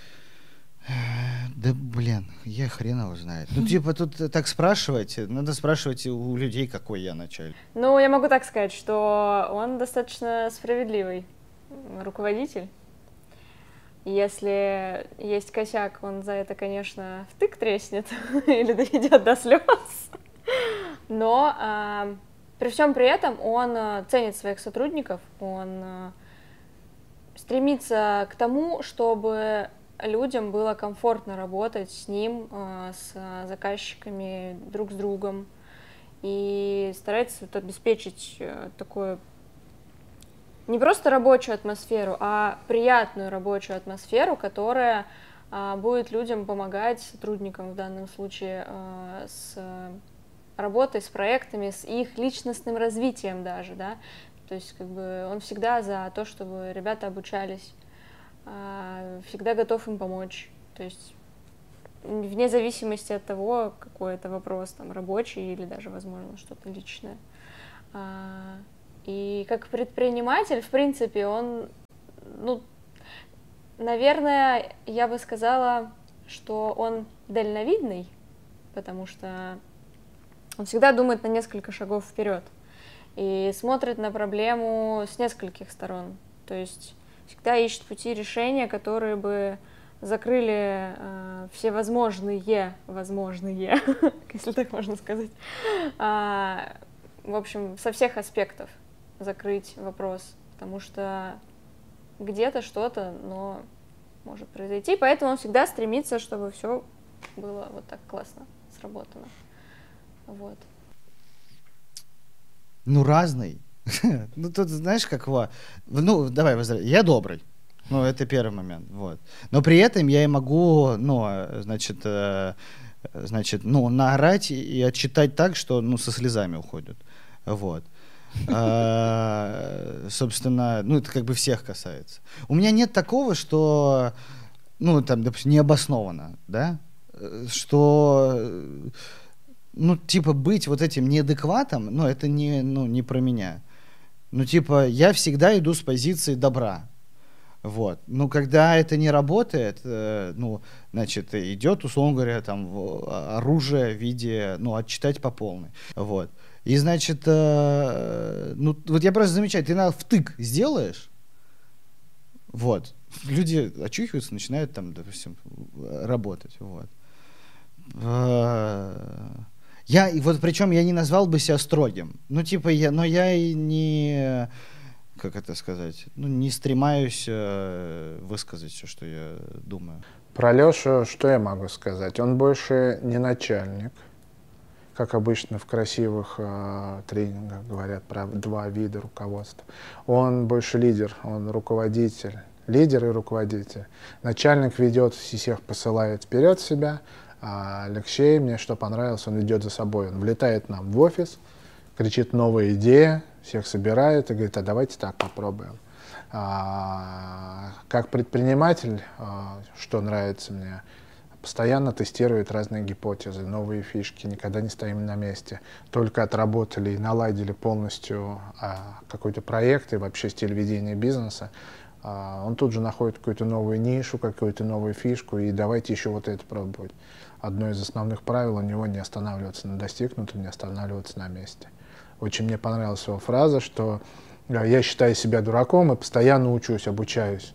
Да блин, я хрен его знает. Ну, типа, тут так спрашивать, надо спрашивать у людей, какой я начальник.
Ну, я могу так сказать, что он достаточно справедливый руководитель. Если есть косяк, он за это, конечно, втык треснет или доведет до слез. Но э, при всем при этом он э, ценит своих сотрудников, он э, стремится к тому, чтобы людям было комфортно работать с ним, э, с заказчиками, друг с другом. И старается вот обеспечить э, такое не просто рабочую атмосферу, а приятную рабочую атмосферу, которая а, будет людям помогать, сотрудникам в данном случае, а, с работой, с проектами, с их личностным развитием даже, да. То есть как бы он всегда за то, чтобы ребята обучались всегда готов им помочь. То есть вне зависимости от того, какой это вопрос, там, рабочий или даже, возможно, что-то личное. А, и как предприниматель, в принципе, он, ну, наверное, я бы сказала, что он дальновидный, потому что он всегда думает на несколько шагов вперед и смотрит на проблему с нескольких сторон. То есть всегда ищет пути решения, которые бы закрыли э, все возможные, возможные, если так можно сказать, а, в общем, со всех аспектов закрыть вопрос, потому что где-то что-то, но может произойти, поэтому он всегда стремится, чтобы все было вот так классно сработано. Вот.
Ну, разный. ну, тут, знаешь, как его... Ну, давай, я добрый. Ну, это первый момент, вот. Но при этом я и могу, ну, значит, э, значит, ну, наорать и отчитать так, что, ну, со слезами уходят, вот. А, собственно, ну, это как бы всех касается. У меня нет такого, что, ну, там, допустим, необоснованно, да, э, что ну, типа, быть вот этим неадекватом, ну, это не, ну, не про меня. Ну, типа, я всегда иду с позиции добра. Вот. Но когда это не работает, э, ну, значит, идет, условно говоря, там в- оружие в виде, ну, отчитать по полной. Вот. И, значит, э, ну, вот я просто замечаю, ты иногда втык сделаешь, вот, люди очухиваются, начинают там, допустим, работать, вот. Я, и вот причем я не назвал бы себя строгим. Ну, типа, я, но я и не, как это сказать, ну, не стремаюсь э, высказать все, что я думаю.
Про Лешу что я могу сказать? Он больше не начальник, как обычно в красивых э, тренингах говорят про два вида руководства. Он больше лидер, он руководитель. Лидер и руководитель. Начальник ведет, всех посылает вперед себя, а Алексей, мне что понравилось, он идет за собой. Он влетает нам в офис, кричит новая идея, всех собирает и говорит, а давайте так попробуем. А, как предприниматель, а, что нравится мне, постоянно тестирует разные гипотезы, новые фишки, никогда не стоим на месте. Только отработали и наладили полностью а, какой-то проект и вообще стиль ведения бизнеса, а, он тут же находит какую-то новую нишу, какую-то новую фишку, и давайте еще вот это пробовать. Одно из основных правил у него не останавливаться на достигнутом, не останавливаться на месте. Очень мне понравилась его фраза, что э, я считаю себя дураком и постоянно учусь, обучаюсь.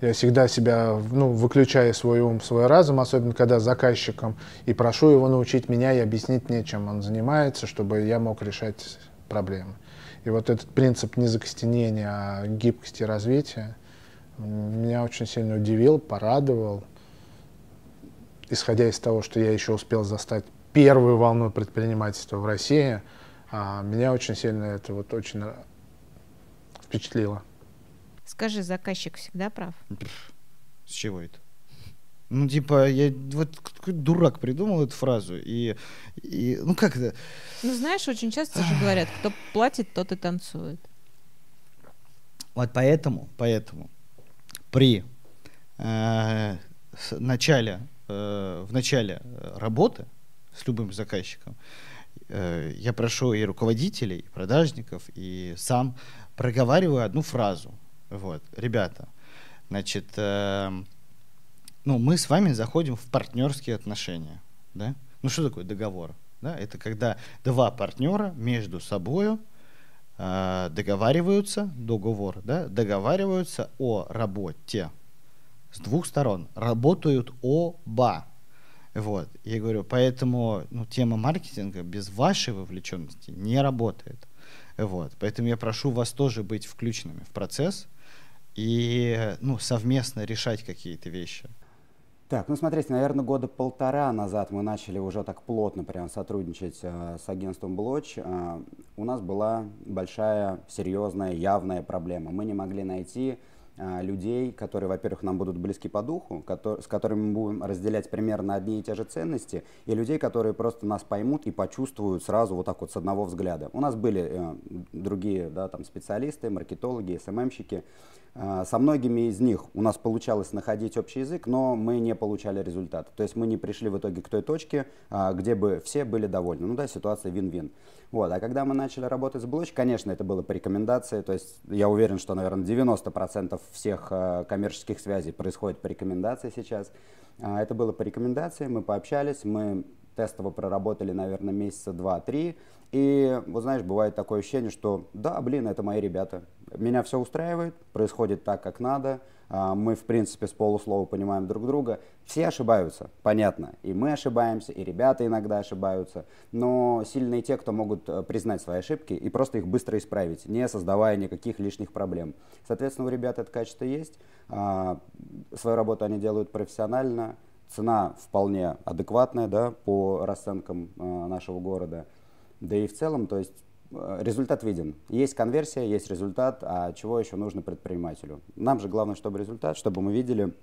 Я всегда себя, ну, выключаю свой ум, свой разум, особенно когда с заказчиком, и прошу его научить меня и объяснить мне, чем он занимается, чтобы я мог решать проблемы. И вот этот принцип не закостенения, а гибкости развития меня очень сильно удивил, порадовал. Исходя из того, что я еще успел застать первую волну предпринимательства в России, а, меня очень сильно это вот очень э, впечатлило.
Скажи, заказчик всегда прав?
С чего это? Ну, типа, я вот какой дурак придумал эту фразу, и, и ну как это?
Ну, знаешь, очень часто же говорят, кто платит, тот и танцует.
Вот поэтому, поэтому при э, начале, э, в начале э, работы с любым заказчиком э, я прошу и руководителей, и продажников, и сам проговариваю одну фразу. Вот, ребята, значит, э, ну, мы с вами заходим в партнерские отношения, да? Ну, что такое договор? Да? Это когда два партнера между собой э, договариваются, договор, да, договариваются о работе с двух сторон, работают оба. Вот. Я говорю, поэтому ну, тема маркетинга без вашей вовлеченности не работает. Вот. Поэтому я прошу вас тоже быть включенными в процесс и ну, совместно решать какие-то вещи.
Так, ну смотрите, наверное, года полтора назад мы начали уже так плотно прям сотрудничать э, с агентством Блоч. Э, у нас была большая, серьезная, явная проблема. Мы не могли найти людей, которые, во-первых, нам будут близки по духу, с которыми мы будем разделять примерно одни и те же ценности, и людей, которые просто нас поймут и почувствуют сразу вот так вот с одного взгляда. У нас были э, другие да, там, специалисты, маркетологи, СММщики. Э, Со многими из них у нас получалось находить общий язык, но мы не получали результат. То есть мы не пришли в итоге к той точке, а, где бы все были довольны. Ну да, ситуация вин-вин. Вот. А когда мы начали работать с Блоч, конечно, это было по рекомендации. То есть я уверен, что, наверное, 90% всех э, коммерческих связей происходит по рекомендации сейчас. А, Это было по рекомендации, мы пообщались, мы тестово проработали, наверное, месяца два-три. И, вот знаешь, бывает такое ощущение, что да, блин, это мои ребята. Меня все устраивает, происходит так, как надо. А, Мы, в принципе, с полуслова понимаем друг друга. Все ошибаются, понятно. И мы ошибаемся, и ребята иногда ошибаются. Но сильные те, кто могут э, признать свои ошибки и просто их быстро исправить, не создавая никаких лишних проблем. Соответственно, у ребят это качество есть. А, Свою работу они делают профессионально. Цена вполне адекватная да, по расценкам э, нашего города. Да и в целом, то есть э, результат виден. Есть конверсия, есть результат, а чего еще нужно предпринимателю? Нам же главное, чтобы результат, чтобы мы видели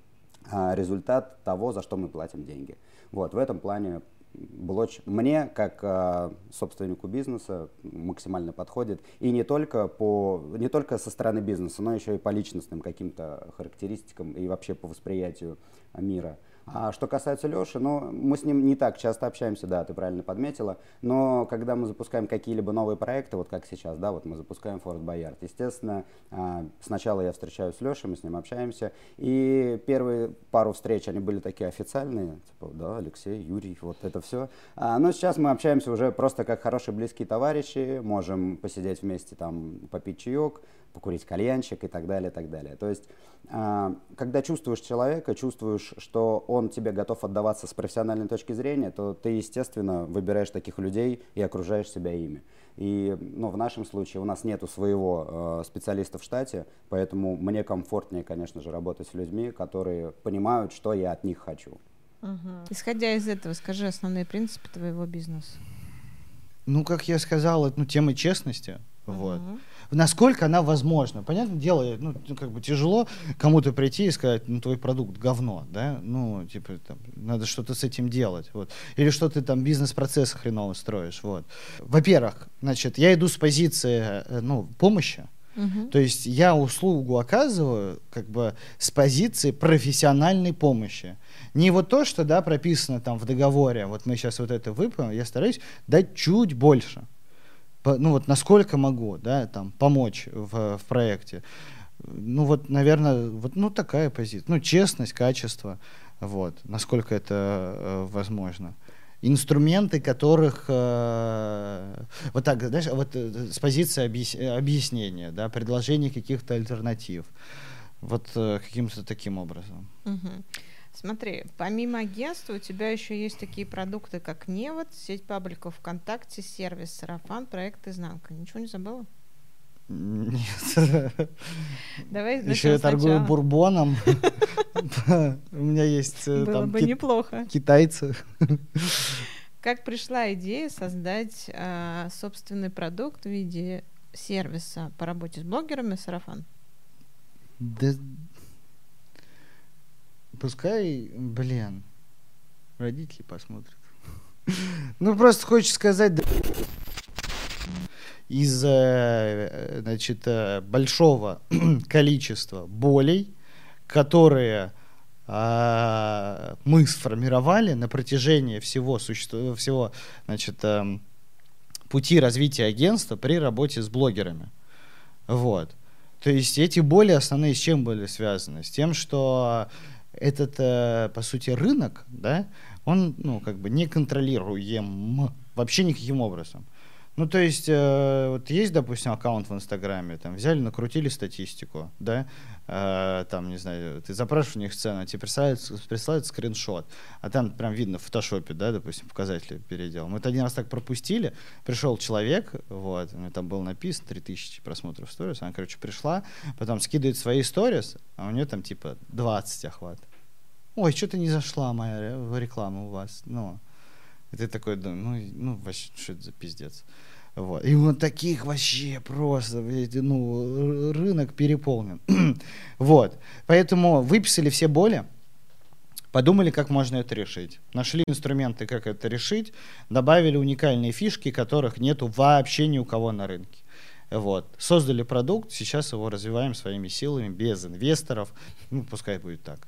а, результат того, за что мы платим деньги. Вот, в этом плане Блоч мне, как а, собственнику бизнеса, максимально подходит. И не только, по, не только со стороны бизнеса, но еще и по личностным каким-то характеристикам и вообще по восприятию мира. А что касается Леши, ну, мы с ним не так часто общаемся, да, ты правильно подметила, но когда мы запускаем какие-либо новые проекты, вот как сейчас, да, вот мы запускаем Форт Боярд, естественно, а, сначала я встречаюсь с Лешей, мы с ним общаемся, и первые пару встреч, они были такие официальные, типа, да, Алексей, Юрий, вот это все. А, но сейчас мы общаемся уже просто как хорошие близкие товарищи, можем посидеть вместе, там, попить чаек, покурить кальянчик и так далее, и так далее. То есть, а, когда чувствуешь человека, чувствуешь, что он тебе готов отдаваться с профессиональной точки зрения, то ты, естественно, выбираешь таких людей и окружаешь себя ими. И ну, в нашем случае у нас нету своего э, специалиста в штате, поэтому мне комфортнее, конечно же, работать с людьми, которые понимают, что я от них хочу.
Угу. Исходя из этого, скажи основные принципы твоего бизнеса.
Ну, как я сказал, ну, тема честности. Угу. Вот насколько она возможна. Понятное дело, ну, как бы тяжело кому-то прийти и сказать, ну, твой продукт говно, да, ну, типа, там, надо что-то с этим делать, вот. Или что ты там бизнес-процессы хреново строишь, вот. Во-первых, значит, я иду с позиции, э, ну, помощи, Uh-huh. То есть я услугу оказываю как бы с позиции профессиональной помощи. Не вот то, что да, прописано там в договоре, вот мы сейчас вот это выполним, я стараюсь дать чуть больше ну вот насколько могу, да, там, помочь в, в проекте. Ну вот, наверное, вот, ну такая позиция. Ну, честность, качество, вот, насколько это э, возможно. Инструменты, которых, э, вот так, знаешь, вот э, с позиции объяс, объяснения, да, предложения каких-то альтернатив. Вот э, каким-то таким образом.
Угу. Смотри, помимо агентства у тебя еще есть такие продукты, как Невод, сеть пабликов ВКонтакте, сервис Сарафан, проект Изнанка. Ничего не забыла?
Нет.
Давай
Еще я торгую бурбоном. У меня есть
э, Было бы неплохо.
китайцы.
Как пришла идея создать а, собственный продукт в виде сервиса по работе с блогерами «Сарафан»?
Да Пускай, блин, родители посмотрят. Ну, просто хочешь сказать, из-за, э, значит, э, большого количества болей, которые а, мы сформировали на протяжении всего, суще... всего значит, а, пути развития агентства при работе с блогерами. Вот. То есть эти боли основные с чем были связаны? С тем, что этот, э, по сути, рынок, да, он, ну, как бы не контролируем вообще никаким образом. Ну, то есть, э, вот есть, допустим, аккаунт в Инстаграме, там, взяли, накрутили статистику, да, э, там, не знаю, ты запрашиваешь у них цену, тебе присылают, присылают скриншот, а там прям видно в фотошопе, да, допустим, показатели передел. Мы это один раз так пропустили, пришел человек, вот, у него там было написано 3000 просмотров сторис, она, короче, пришла, потом скидывает свои сторис, а у нее там, типа, 20 охват. Ой, что-то не зашла моя реклама у вас, ну, и ты такой, ну, ну вообще, что это за пиздец. Вот. И вот таких вообще просто, ну, рынок переполнен. вот. Поэтому выписали все боли, подумали, как можно это решить. Нашли инструменты, как это решить, добавили уникальные фишки, которых нету вообще ни у кого на рынке. Вот. Создали продукт, сейчас его развиваем своими силами, без инвесторов. Ну, пускай будет так.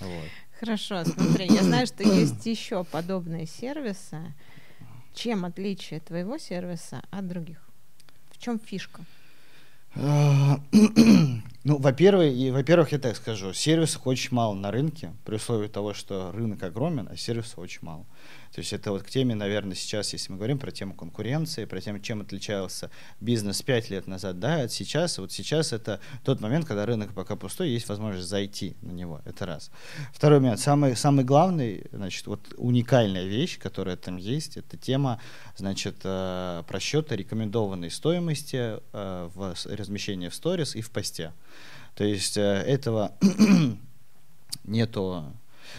Вот.
Хорошо, смотри, я знаю, что есть еще подобные сервисы. Чем отличие твоего сервиса от других? В чем фишка?
Ну, во-первых, и, во-первых, я так скажу, сервисов очень мало на рынке, при условии того, что рынок огромен, а сервисов очень мало. То есть это вот к теме, наверное, сейчас, если мы говорим про тему конкуренции, про тему, чем отличался бизнес пять лет назад, да, от сейчас, вот сейчас это тот момент, когда рынок пока пустой, есть возможность зайти на него, это раз. Второй момент, самый, самый главный, значит, вот уникальная вещь, которая там есть, это тема, значит, э, просчета рекомендованной стоимости э, в размещении в сторис и в посте. То есть э, этого нету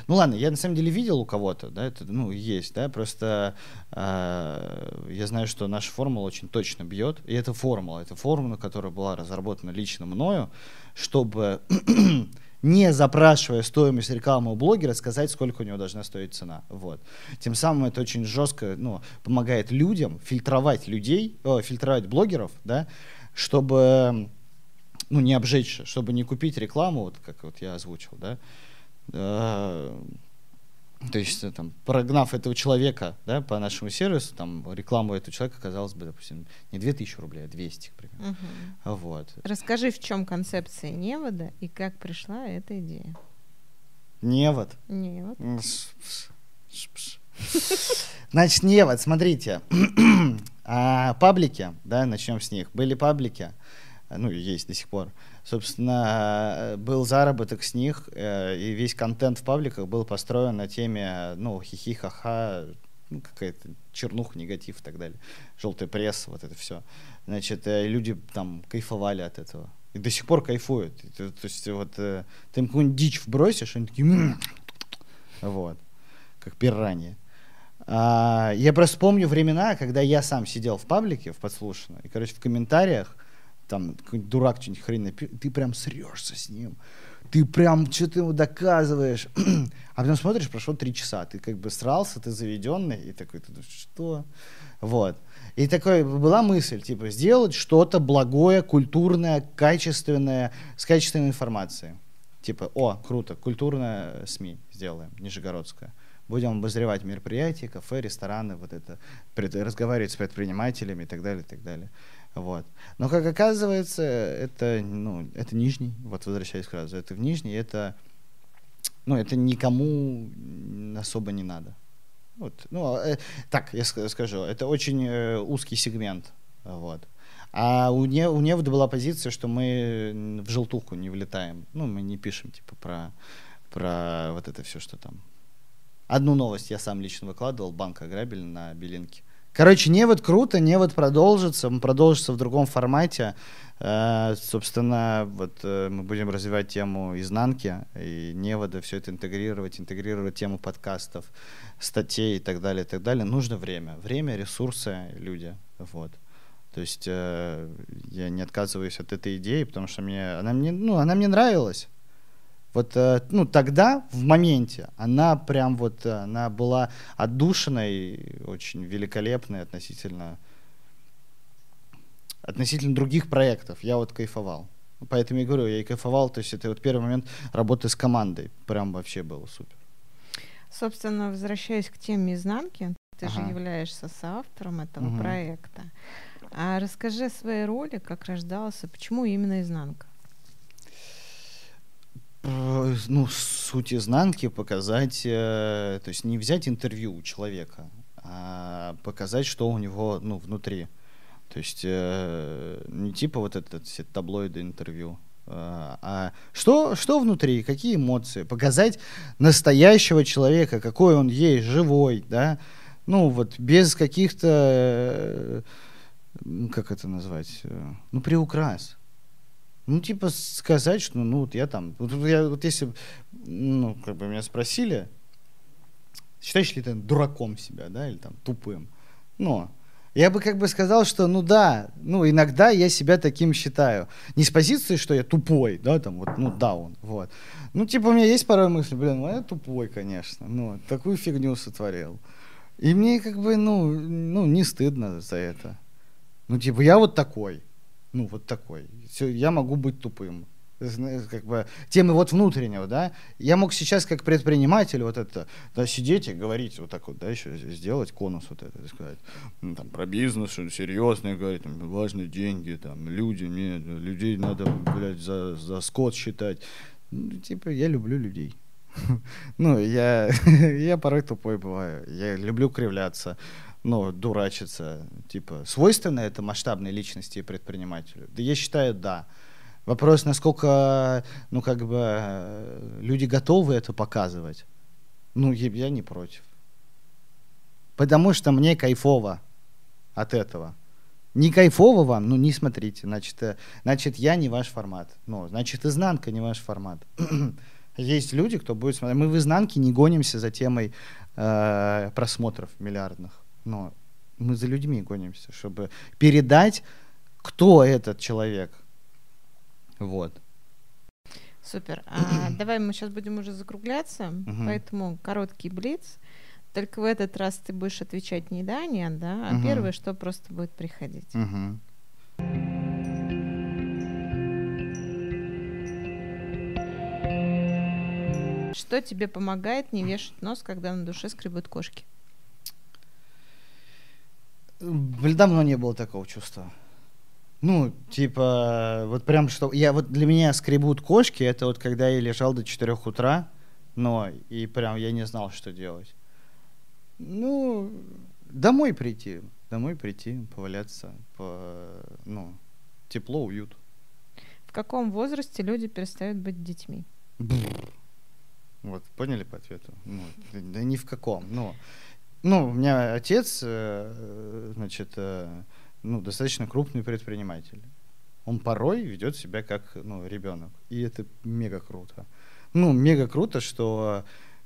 ну ладно, я на самом деле видел у кого-то, да, это, ну, есть, да, просто э, я знаю, что наша формула очень точно бьет, и это формула, это формула, которая была разработана лично мною, чтобы не запрашивая стоимость рекламы у блогера, сказать, сколько у него должна стоить цена. Вот. Тем самым это очень жестко ну, помогает людям фильтровать людей, о, фильтровать блогеров, да, чтобы ну, не обжечь, чтобы не купить рекламу, вот как вот я озвучил, да, То есть, э, там, прогнав этого человека да, по нашему сервису, там, рекламу этого человека, казалось бы, допустим, не 2000 рублей, а 200, к примеру.
Мгм.
Вот.
Расскажи, в чем концепция невода и как пришла эта идея?
Невод.
Невод.
Значит, невод, смотрите. А, паблики, да, начнем с них. Были паблики, ну, есть до сих пор. Собственно, э, был заработок с них, э, и весь контент в пабликах был построен на теме, ну, хихи, ха-ха, ну, какая-то чернуха, негатив и так далее. Желтая пресса, вот это все. Значит, э, люди там кайфовали от этого. И до сих пор кайфуют. То, то есть вот ты им какую-нибудь дичь вбросишь, они такие... «М-м-м». Вот. Как пираньи. А, я просто помню времена, когда я сам сидел в паблике, в подслушано, и, короче, в комментариях, там, какой-нибудь дурак что-нибудь хрень напи- ты прям срешься с ним. Ты прям что-то ему доказываешь. а потом смотришь, прошло три часа, ты как бы срался, ты заведенный, и такой, ты думаешь, что? Вот. И такой была мысль, типа, сделать что-то благое, культурное, качественное, с качественной информацией. Типа, о, круто, культурное СМИ сделаем, Нижегородское. Будем обозревать мероприятия, кафе, рестораны, вот это, разговаривать с предпринимателями и так далее, и так далее. Вот. Но, как оказывается, это, ну, это Нижний, вот возвращаясь к разу, это в Нижний, это, ну, это никому особо не надо. Вот. Ну, э, так, я ска- скажу, это очень э, узкий сегмент. Вот. А у, не, у Невода была позиция, что мы в желтуху не влетаем. Ну, мы не пишем, типа, про, про вот это все, что там. Одну новость я сам лично выкладывал, банк ограбили на Белинке. Короче, Невод круто, Невод продолжится, он продолжится в другом формате. Э, собственно, вот э, мы будем развивать тему изнанки и Невода, все это интегрировать, интегрировать тему подкастов, статей и так далее, и так далее. Нужно время. Время, ресурсы, люди. Вот. То есть э, я не отказываюсь от этой идеи, потому что мне она мне, ну, она мне нравилась. Вот, э, ну, тогда, в моменте, она прям вот, э, она была отдушиной, очень великолепной относительно, относительно других проектов. Я вот кайфовал. Поэтому я говорю, я и кайфовал, то есть это вот первый момент работы с командой. Прям вообще было супер.
Собственно, возвращаясь к теме изнанки, ты же
Ага.
являешься соавтором этого
Мгм.
проекта. А расскажи о своей роли, как рождался, почему именно изнанка?
Э, Ну, суть изнанки показать, э, то есть не взять интервью у человека, а показать, что у него, ну, внутри. То есть э, не типа вот этот все таблоиды интервью, а что, что внутри, какие эмоции, показать настоящего человека, какой он есть, живой, да, ну вот без каких-то, как это назвать, ну приукрас. Ну, типа сказать, что, ну, вот я там, вот, я, вот если, ну, как бы меня спросили, считаешь ли ты дураком себя, да, или там тупым, ну, я бы как бы сказал, что, ну да, ну, иногда я себя таким считаю. Не с позиции, что я тупой, да, там, вот, ну, даун, вот. Ну, типа, у меня есть порой мысли, блин, ну, я тупой, конечно, ну, такую фигню сотворил. И мне как бы, ну, ну, не стыдно за это. Ну, типа, я вот такой. Ну, вот такой. Я могу быть тупым. Как бы темы вот внутреннего, да. Я мог сейчас как предприниматель вот это, да, сидеть и говорить вот так вот, да, еще сделать конус вот это, и сказать, ну, там, про бизнес, что серьезно говорить, там, важные деньги, там, люди, нет, людей надо, блядь, за, за скот считать. Ну, типа, я люблю людей. Ну, я, я порой тупой бываю. Я люблю кривляться, ну, дурачиться. Типа, свойственно это масштабной личности и предпринимателю? Да я считаю, да. Вопрос, насколько, ну, как бы, э, люди готовы это показывать. Ну, я, не против. Потому что мне кайфово от этого. Не кайфово вам, ну не смотрите, значит, э, значит я не ваш формат. Ну, значит, изнанка не ваш формат. Есть люди, кто будет смотреть. Мы в изнанке не гонимся за темой э, просмотров миллиардных. Но мы за людьми гонимся, чтобы передать, кто этот человек. Вот.
Супер. А давай мы сейчас будем уже закругляться,
Мгм.
поэтому короткий блиц. Только в этот раз ты будешь отвечать не да, нет, да, а
Мгм.
первое, что просто будет приходить.
Мгм.
Что тебе помогает не вешать нос, когда на душе скребут кошки?
Блин, давно не было такого чувства. Ну, типа, вот прям что... Я вот для меня скребут кошки, это вот когда я лежал до 4 утра, но и прям я не знал, что делать. Ну, домой прийти, домой прийти, поваляться, по, ну, тепло, уют.
В каком возрасте люди перестают быть детьми?
Вот, поняли по ответу? Ну, да ни в каком. Ну, ну, у меня отец, э, значит, э, ну, достаточно крупный предприниматель. Он порой ведет себя как ну, ребенок. И это мега круто. Ну, мега круто, что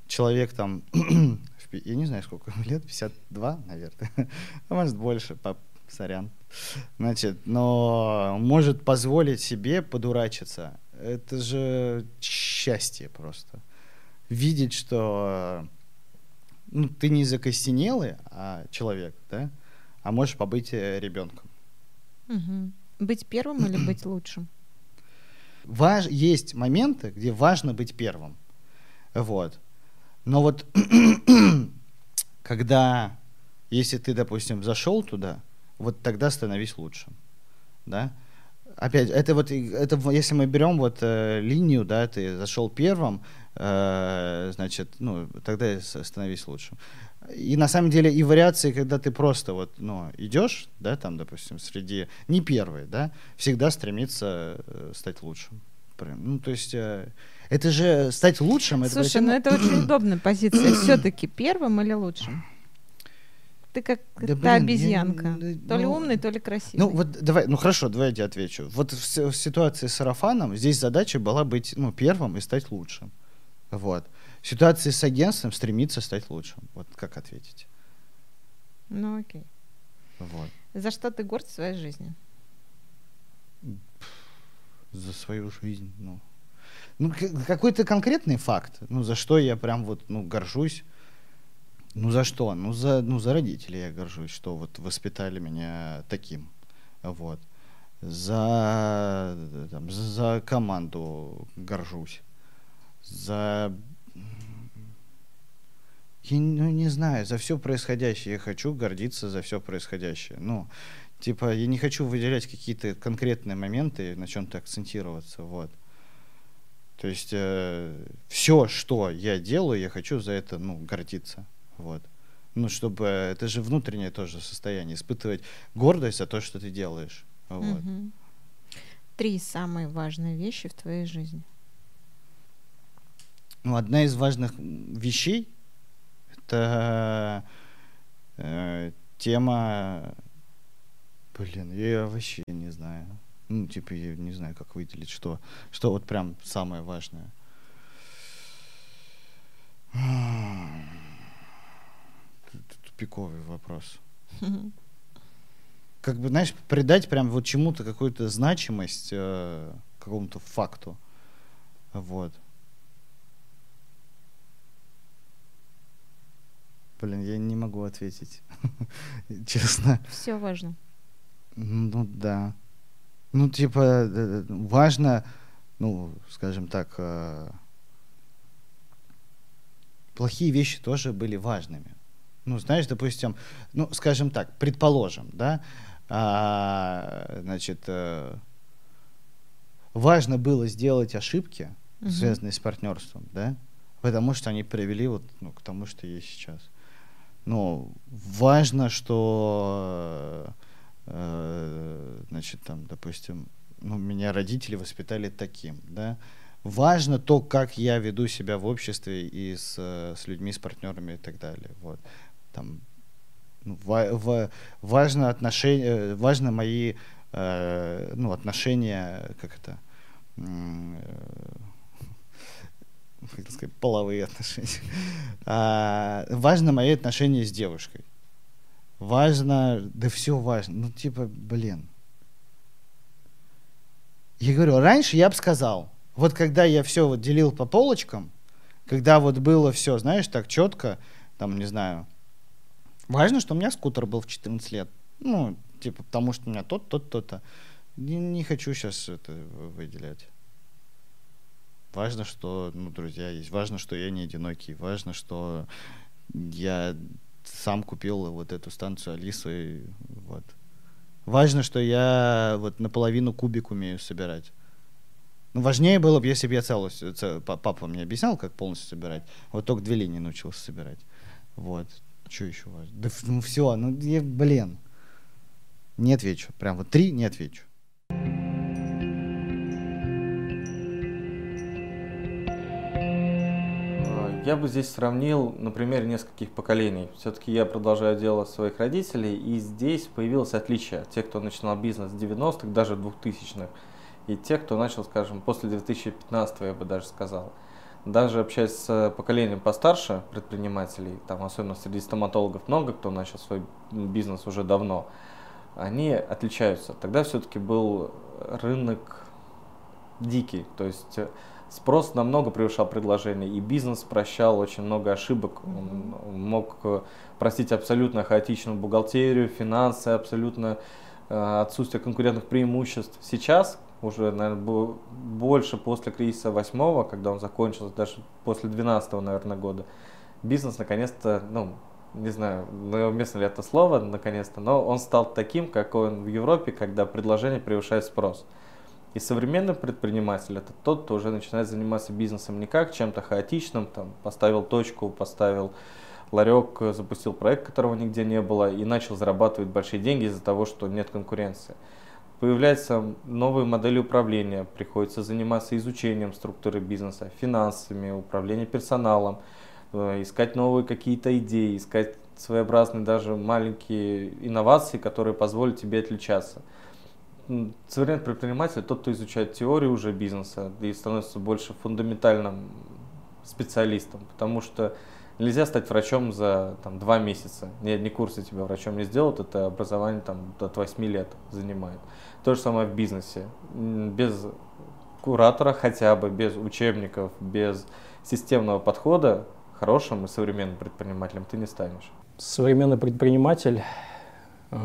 человек там, я не знаю, сколько лет, 52, наверное, а может больше, по сорян. Значит, но может позволить себе подурачиться. Это же счастье просто. Видеть, что ну, ты не закостенелый, а человек, да, а можешь побыть э, ребенком.
Угу. Быть первым или быть лучшим?
Важ... Есть моменты, где важно быть первым. Вот. Но вот когда, если ты, допустим, зашел туда, вот тогда становись лучшим. Да? Опять, это вот, это, если мы берем вот э, линию, да, ты зашел первым, значит, ну, тогда становись лучшим. И на самом деле и вариации, когда ты просто вот, ну, идешь, да, там, допустим, среди, не первый, да, всегда стремиться э, стать лучшим. Ну, то есть э, это же стать лучшим.
Слушай, это ну это очень удобная позиция. Все-таки первым или лучшим? Ты как да, та обезьянка. Я, то ли ну, умный, то ли красивый.
Ну вот давай, ну хорошо, давай я тебе отвечу. Вот в, в ситуации с сарафаном здесь задача была быть ну, первым и стать лучшим. Вот. В ситуации с агентством стремиться стать лучшим. Вот как ответить?
Ну окей.
Вот.
За что ты горд в своей жизни?
За свою жизнь, ну. Ну, какой-то конкретный факт, ну, за что я прям вот, ну, горжусь. Ну за что? Ну за, ну за родителей я горжусь, что вот воспитали меня таким. Вот. За, там, за, за команду горжусь. За... Я ну, не знаю, за все происходящее. Я хочу гордиться за все происходящее. Ну, типа, я не хочу выделять какие-то конкретные моменты, на чем-то акцентироваться. Вот. То есть э, все, что я делаю, я хочу за это ну, гордиться. Вот. Ну, чтобы это же внутреннее тоже состояние, испытывать гордость за то, что ты делаешь. Вот. Угу.
Три самые важные вещи в твоей жизни.
Ну, одна из важных вещей это э, тема. Блин, я вообще не знаю. Ну, типа, я не знаю, как выделить, что, что вот прям самое важное тупиковый вопрос. Как бы, знаешь, придать прям вот чему-то какую-то значимость, э, какому-то факту. Вот. Блин, я не могу ответить. Честно.
Все важно.
Ну да. Ну, типа, э, важно, ну, скажем так, э, плохие вещи тоже были важными. Ну, знаешь, допустим, ну, скажем так, предположим, да, а, значит, э, важно было сделать ошибки, угу. связанные с партнерством, да, потому что они привели вот ну, к тому, что есть сейчас. Но важно, что, э, значит, там, допустим, ну, меня родители воспитали таким, да, важно то, как я веду себя в обществе и с, с людьми, с партнерами и так далее. Вот там ну, в, в, важно отношения, важно мои э, ну, отношения, как это, э, как сказать, половые отношения. А, важно мои отношения с девушкой. Важно, да все важно. Ну, типа, блин. Я говорю, раньше я бы сказал, вот когда я все вот делил по полочкам, когда вот было все, знаешь, так четко, там, не знаю, Важно, что у меня скутер был в 14 лет. Ну, типа, потому что у меня тот, тот, то-то. Не, не хочу сейчас это выделять. Важно, что, ну, друзья есть. Важно, что я не одинокий. Важно, что я сам купил вот эту станцию Алису. И вот. Важно, что я вот наполовину кубик умею собирать. Ну, важнее было бы, если бы я целую, цел, папа мне объяснял, как полностью собирать. Вот только две линии научился собирать. Вот. Что еще важно? Да ну все, ну я, блин. Не отвечу. Прям вот три не отвечу.
Я бы здесь сравнил на примере нескольких поколений. Все-таки я продолжаю дело своих родителей, и здесь появилось отличие. Те, кто начинал бизнес в 90-х, даже 2000-х, и те, кто начал, скажем, после 2015 я бы даже сказал. Даже общаясь с поколением постарше предпринимателей, там особенно среди стоматологов много кто начал свой бизнес уже давно, они отличаются. Тогда все-таки был рынок дикий, то есть спрос намного превышал предложение, и бизнес прощал очень много ошибок. Он мог э, простить абсолютно хаотичную бухгалтерию, финансы, абсолютно э, отсутствие конкурентных преимуществ. Сейчас, уже, наверное, больше после кризиса восьмого, когда он закончился, даже после 12 наверное, года, бизнес наконец-то, ну, не знаю, уместно ли это слово, наконец-то, но он стал таким, как он в Европе, когда предложение превышает спрос. И современный предприниматель это тот, кто уже начинает заниматься бизнесом не как чем-то хаотичным, там, поставил точку, поставил ларек, запустил проект, которого нигде не было, и начал зарабатывать большие деньги из-за того, что нет конкуренции. Появляются новые модели управления, приходится заниматься изучением структуры бизнеса, финансами, управлением персоналом, э, искать новые какие-то идеи, искать своеобразные даже маленькие инновации, которые позволят тебе отличаться современный предприниматель тот, кто изучает теорию уже бизнеса и становится больше фундаментальным специалистом, потому что нельзя стать врачом за там, два месяца. Ни одни курсы тебя врачом не сделают, это образование там, от 8 лет занимает. То же самое в бизнесе. Без куратора хотя бы, без учебников, без системного подхода хорошим и современным предпринимателем ты не станешь.
Современный предприниматель э,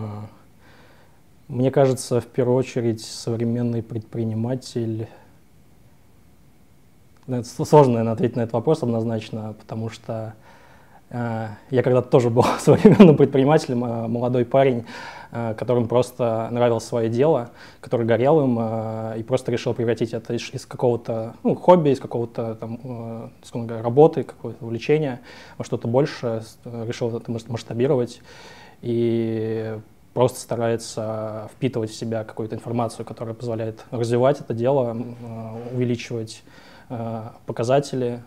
мне кажется, в первую очередь современный предприниматель... Сложно, наверное, ответить на этот вопрос однозначно, потому что э, я когда-то тоже был современным предпринимателем, э, молодой парень, э, которым просто нравилось свое дело, который горел им э, и просто решил превратить это из, из какого-то ну, хобби, из какого-то там, э, говоря, работы, какого-то увлечения во что-то большее, решил это масштабировать. И просто старается впитывать в себя какую-то информацию, которая позволяет развивать это дело, э, увеличивать э, показатели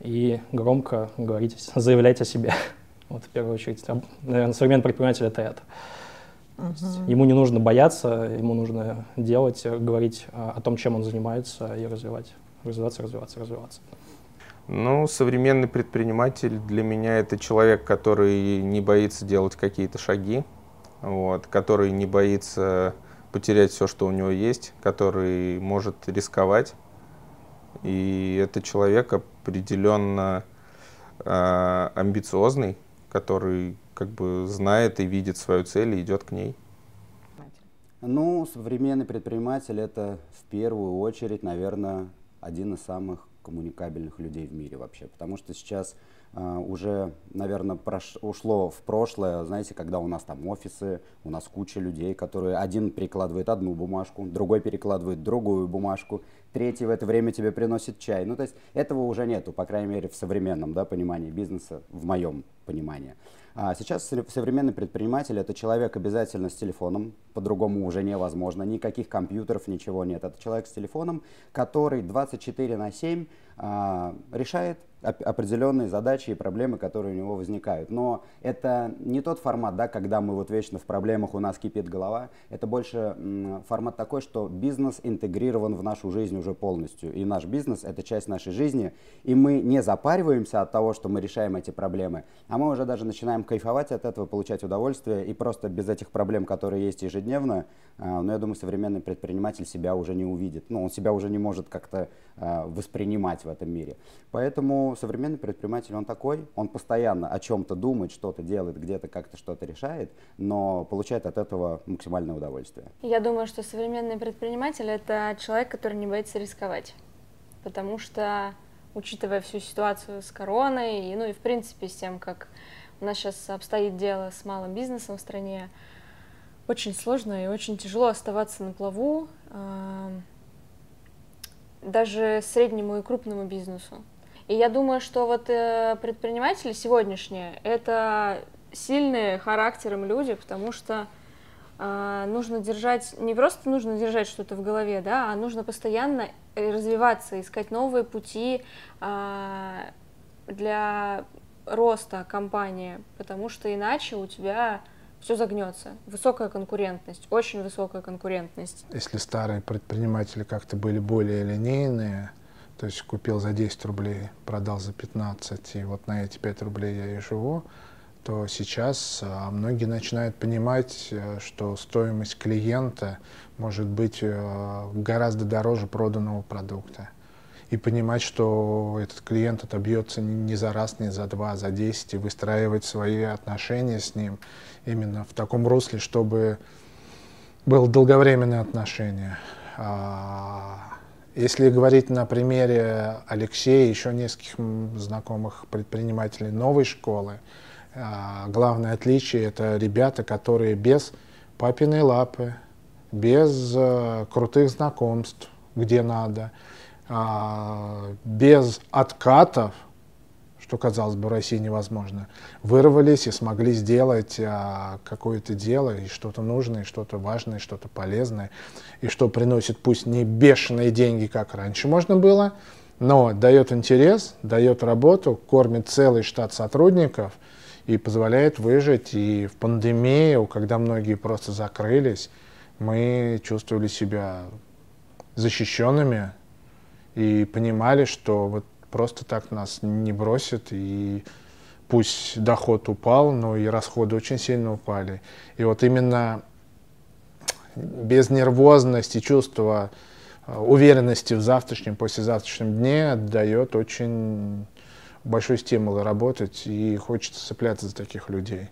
и громко говорить, заявлять о себе. Вот в первую очередь. Наверное, современный предприниматель — это это. Uh-huh. Ему не нужно бояться, ему нужно делать, говорить о том, чем он занимается, и развивать. Развиваться, развиваться, развиваться.
Ну, современный предприниматель для меня это человек, который не боится делать какие-то шаги, вот, который не боится потерять все, что у него есть, который может рисковать. И это человек определенно э, амбициозный, который как бы знает и видит свою цель и идет к ней.
Ну, современный предприниматель это в первую очередь, наверное, один из самых коммуникабельных людей в мире вообще. Потому что сейчас уже, наверное, прош... ушло в прошлое, знаете, когда у нас там офисы, у нас куча людей, которые один перекладывает одну бумажку, другой перекладывает другую бумажку, третий в это время тебе приносит чай. Ну, то есть этого уже нету, по крайней мере, в современном да, понимании бизнеса, в моем понимании. А сейчас современный предприниматель это человек обязательно с телефоном, по-другому уже невозможно, никаких компьютеров, ничего нет. Это человек с телефоном, который 24 на 7 а, решает определенные задачи и проблемы, которые у него возникают. Но это не тот формат, да, когда мы вот вечно в проблемах, у нас кипит голова. Это больше формат такой, что бизнес интегрирован в нашу жизнь уже полностью. И наш бизнес — это часть нашей жизни. И мы не запариваемся от того, что мы решаем эти проблемы, а мы уже даже начинаем кайфовать от этого, получать удовольствие. И просто без этих проблем, которые есть ежедневно, а, но я думаю, современный предприниматель себя уже не увидит. Ну, он себя уже не может как-то а, воспринимать в этом мире. Поэтому современный предприниматель, он такой, он постоянно о чем-то думает, что-то делает, где-то как-то что-то решает, но получает от этого максимальное удовольствие.
Я думаю, что современный предприниматель — это человек, который не боится рисковать. потому что, учитывая всю ситуацию с короной, и, ну и в принципе с тем, как у нас сейчас обстоит дело с малым бизнесом в стране, очень сложно и очень тяжело оставаться на плаву даже среднему и крупному бизнесу. И я думаю, что вот э, предприниматели сегодняшние — это сильные характером люди, потому что э, нужно держать, не просто нужно держать что-то в голове, да, а нужно постоянно развиваться, искать новые пути э, для роста компании, потому что иначе у тебя все загнется. Высокая конкурентность, очень высокая конкурентность.
Если старые предприниматели как-то были более линейные, то есть купил за 10 рублей, продал за 15, и вот на эти 5 рублей я и живу, то сейчас а, многие начинают понимать, э, что стоимость клиента может быть э, гораздо дороже проданного продукта. И понимать, что этот клиент отобьется не за раз, не за два, а за десять, и выстраивать свои отношения с ним именно в таком русле, чтобы было долговременное отношение. А, если говорить на примере Алексея, еще нескольких знакомых предпринимателей новой школы, а, главное отличие это ребята, которые без папиной лапы, без э, крутых знакомств, где надо, а, без откатов, что, казалось бы, в России невозможно, вырвались и смогли сделать а, какое-то дело, и что-то нужное, и что-то важное, и что-то полезное, и что приносит пусть не бешеные деньги, как раньше можно было, но дает интерес, дает работу, кормит целый штат сотрудников и позволяет выжить. И в пандемию, когда многие просто закрылись, мы чувствовали себя защищенными и понимали, что вот просто так нас не бросят, и пусть доход упал, но и расходы очень сильно упали. И вот именно без нервозности, чувства э, уверенности в завтрашнем, послезавтрашнем дне дает очень большой стимул работать, и хочется цепляться за таких людей.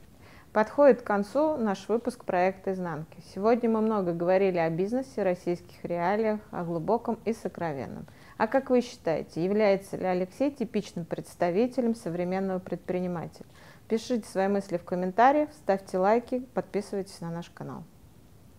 Подходит к концу наш выпуск проекта «Изнанки». Сегодня мы много говорили о бизнесе, российских реалиях, о глубоком и сокровенном – а как вы считаете, является ли Алексей типичным представителем современного предпринимателя? Пишите свои мысли в комментариях, ставьте лайки, подписывайтесь на наш канал.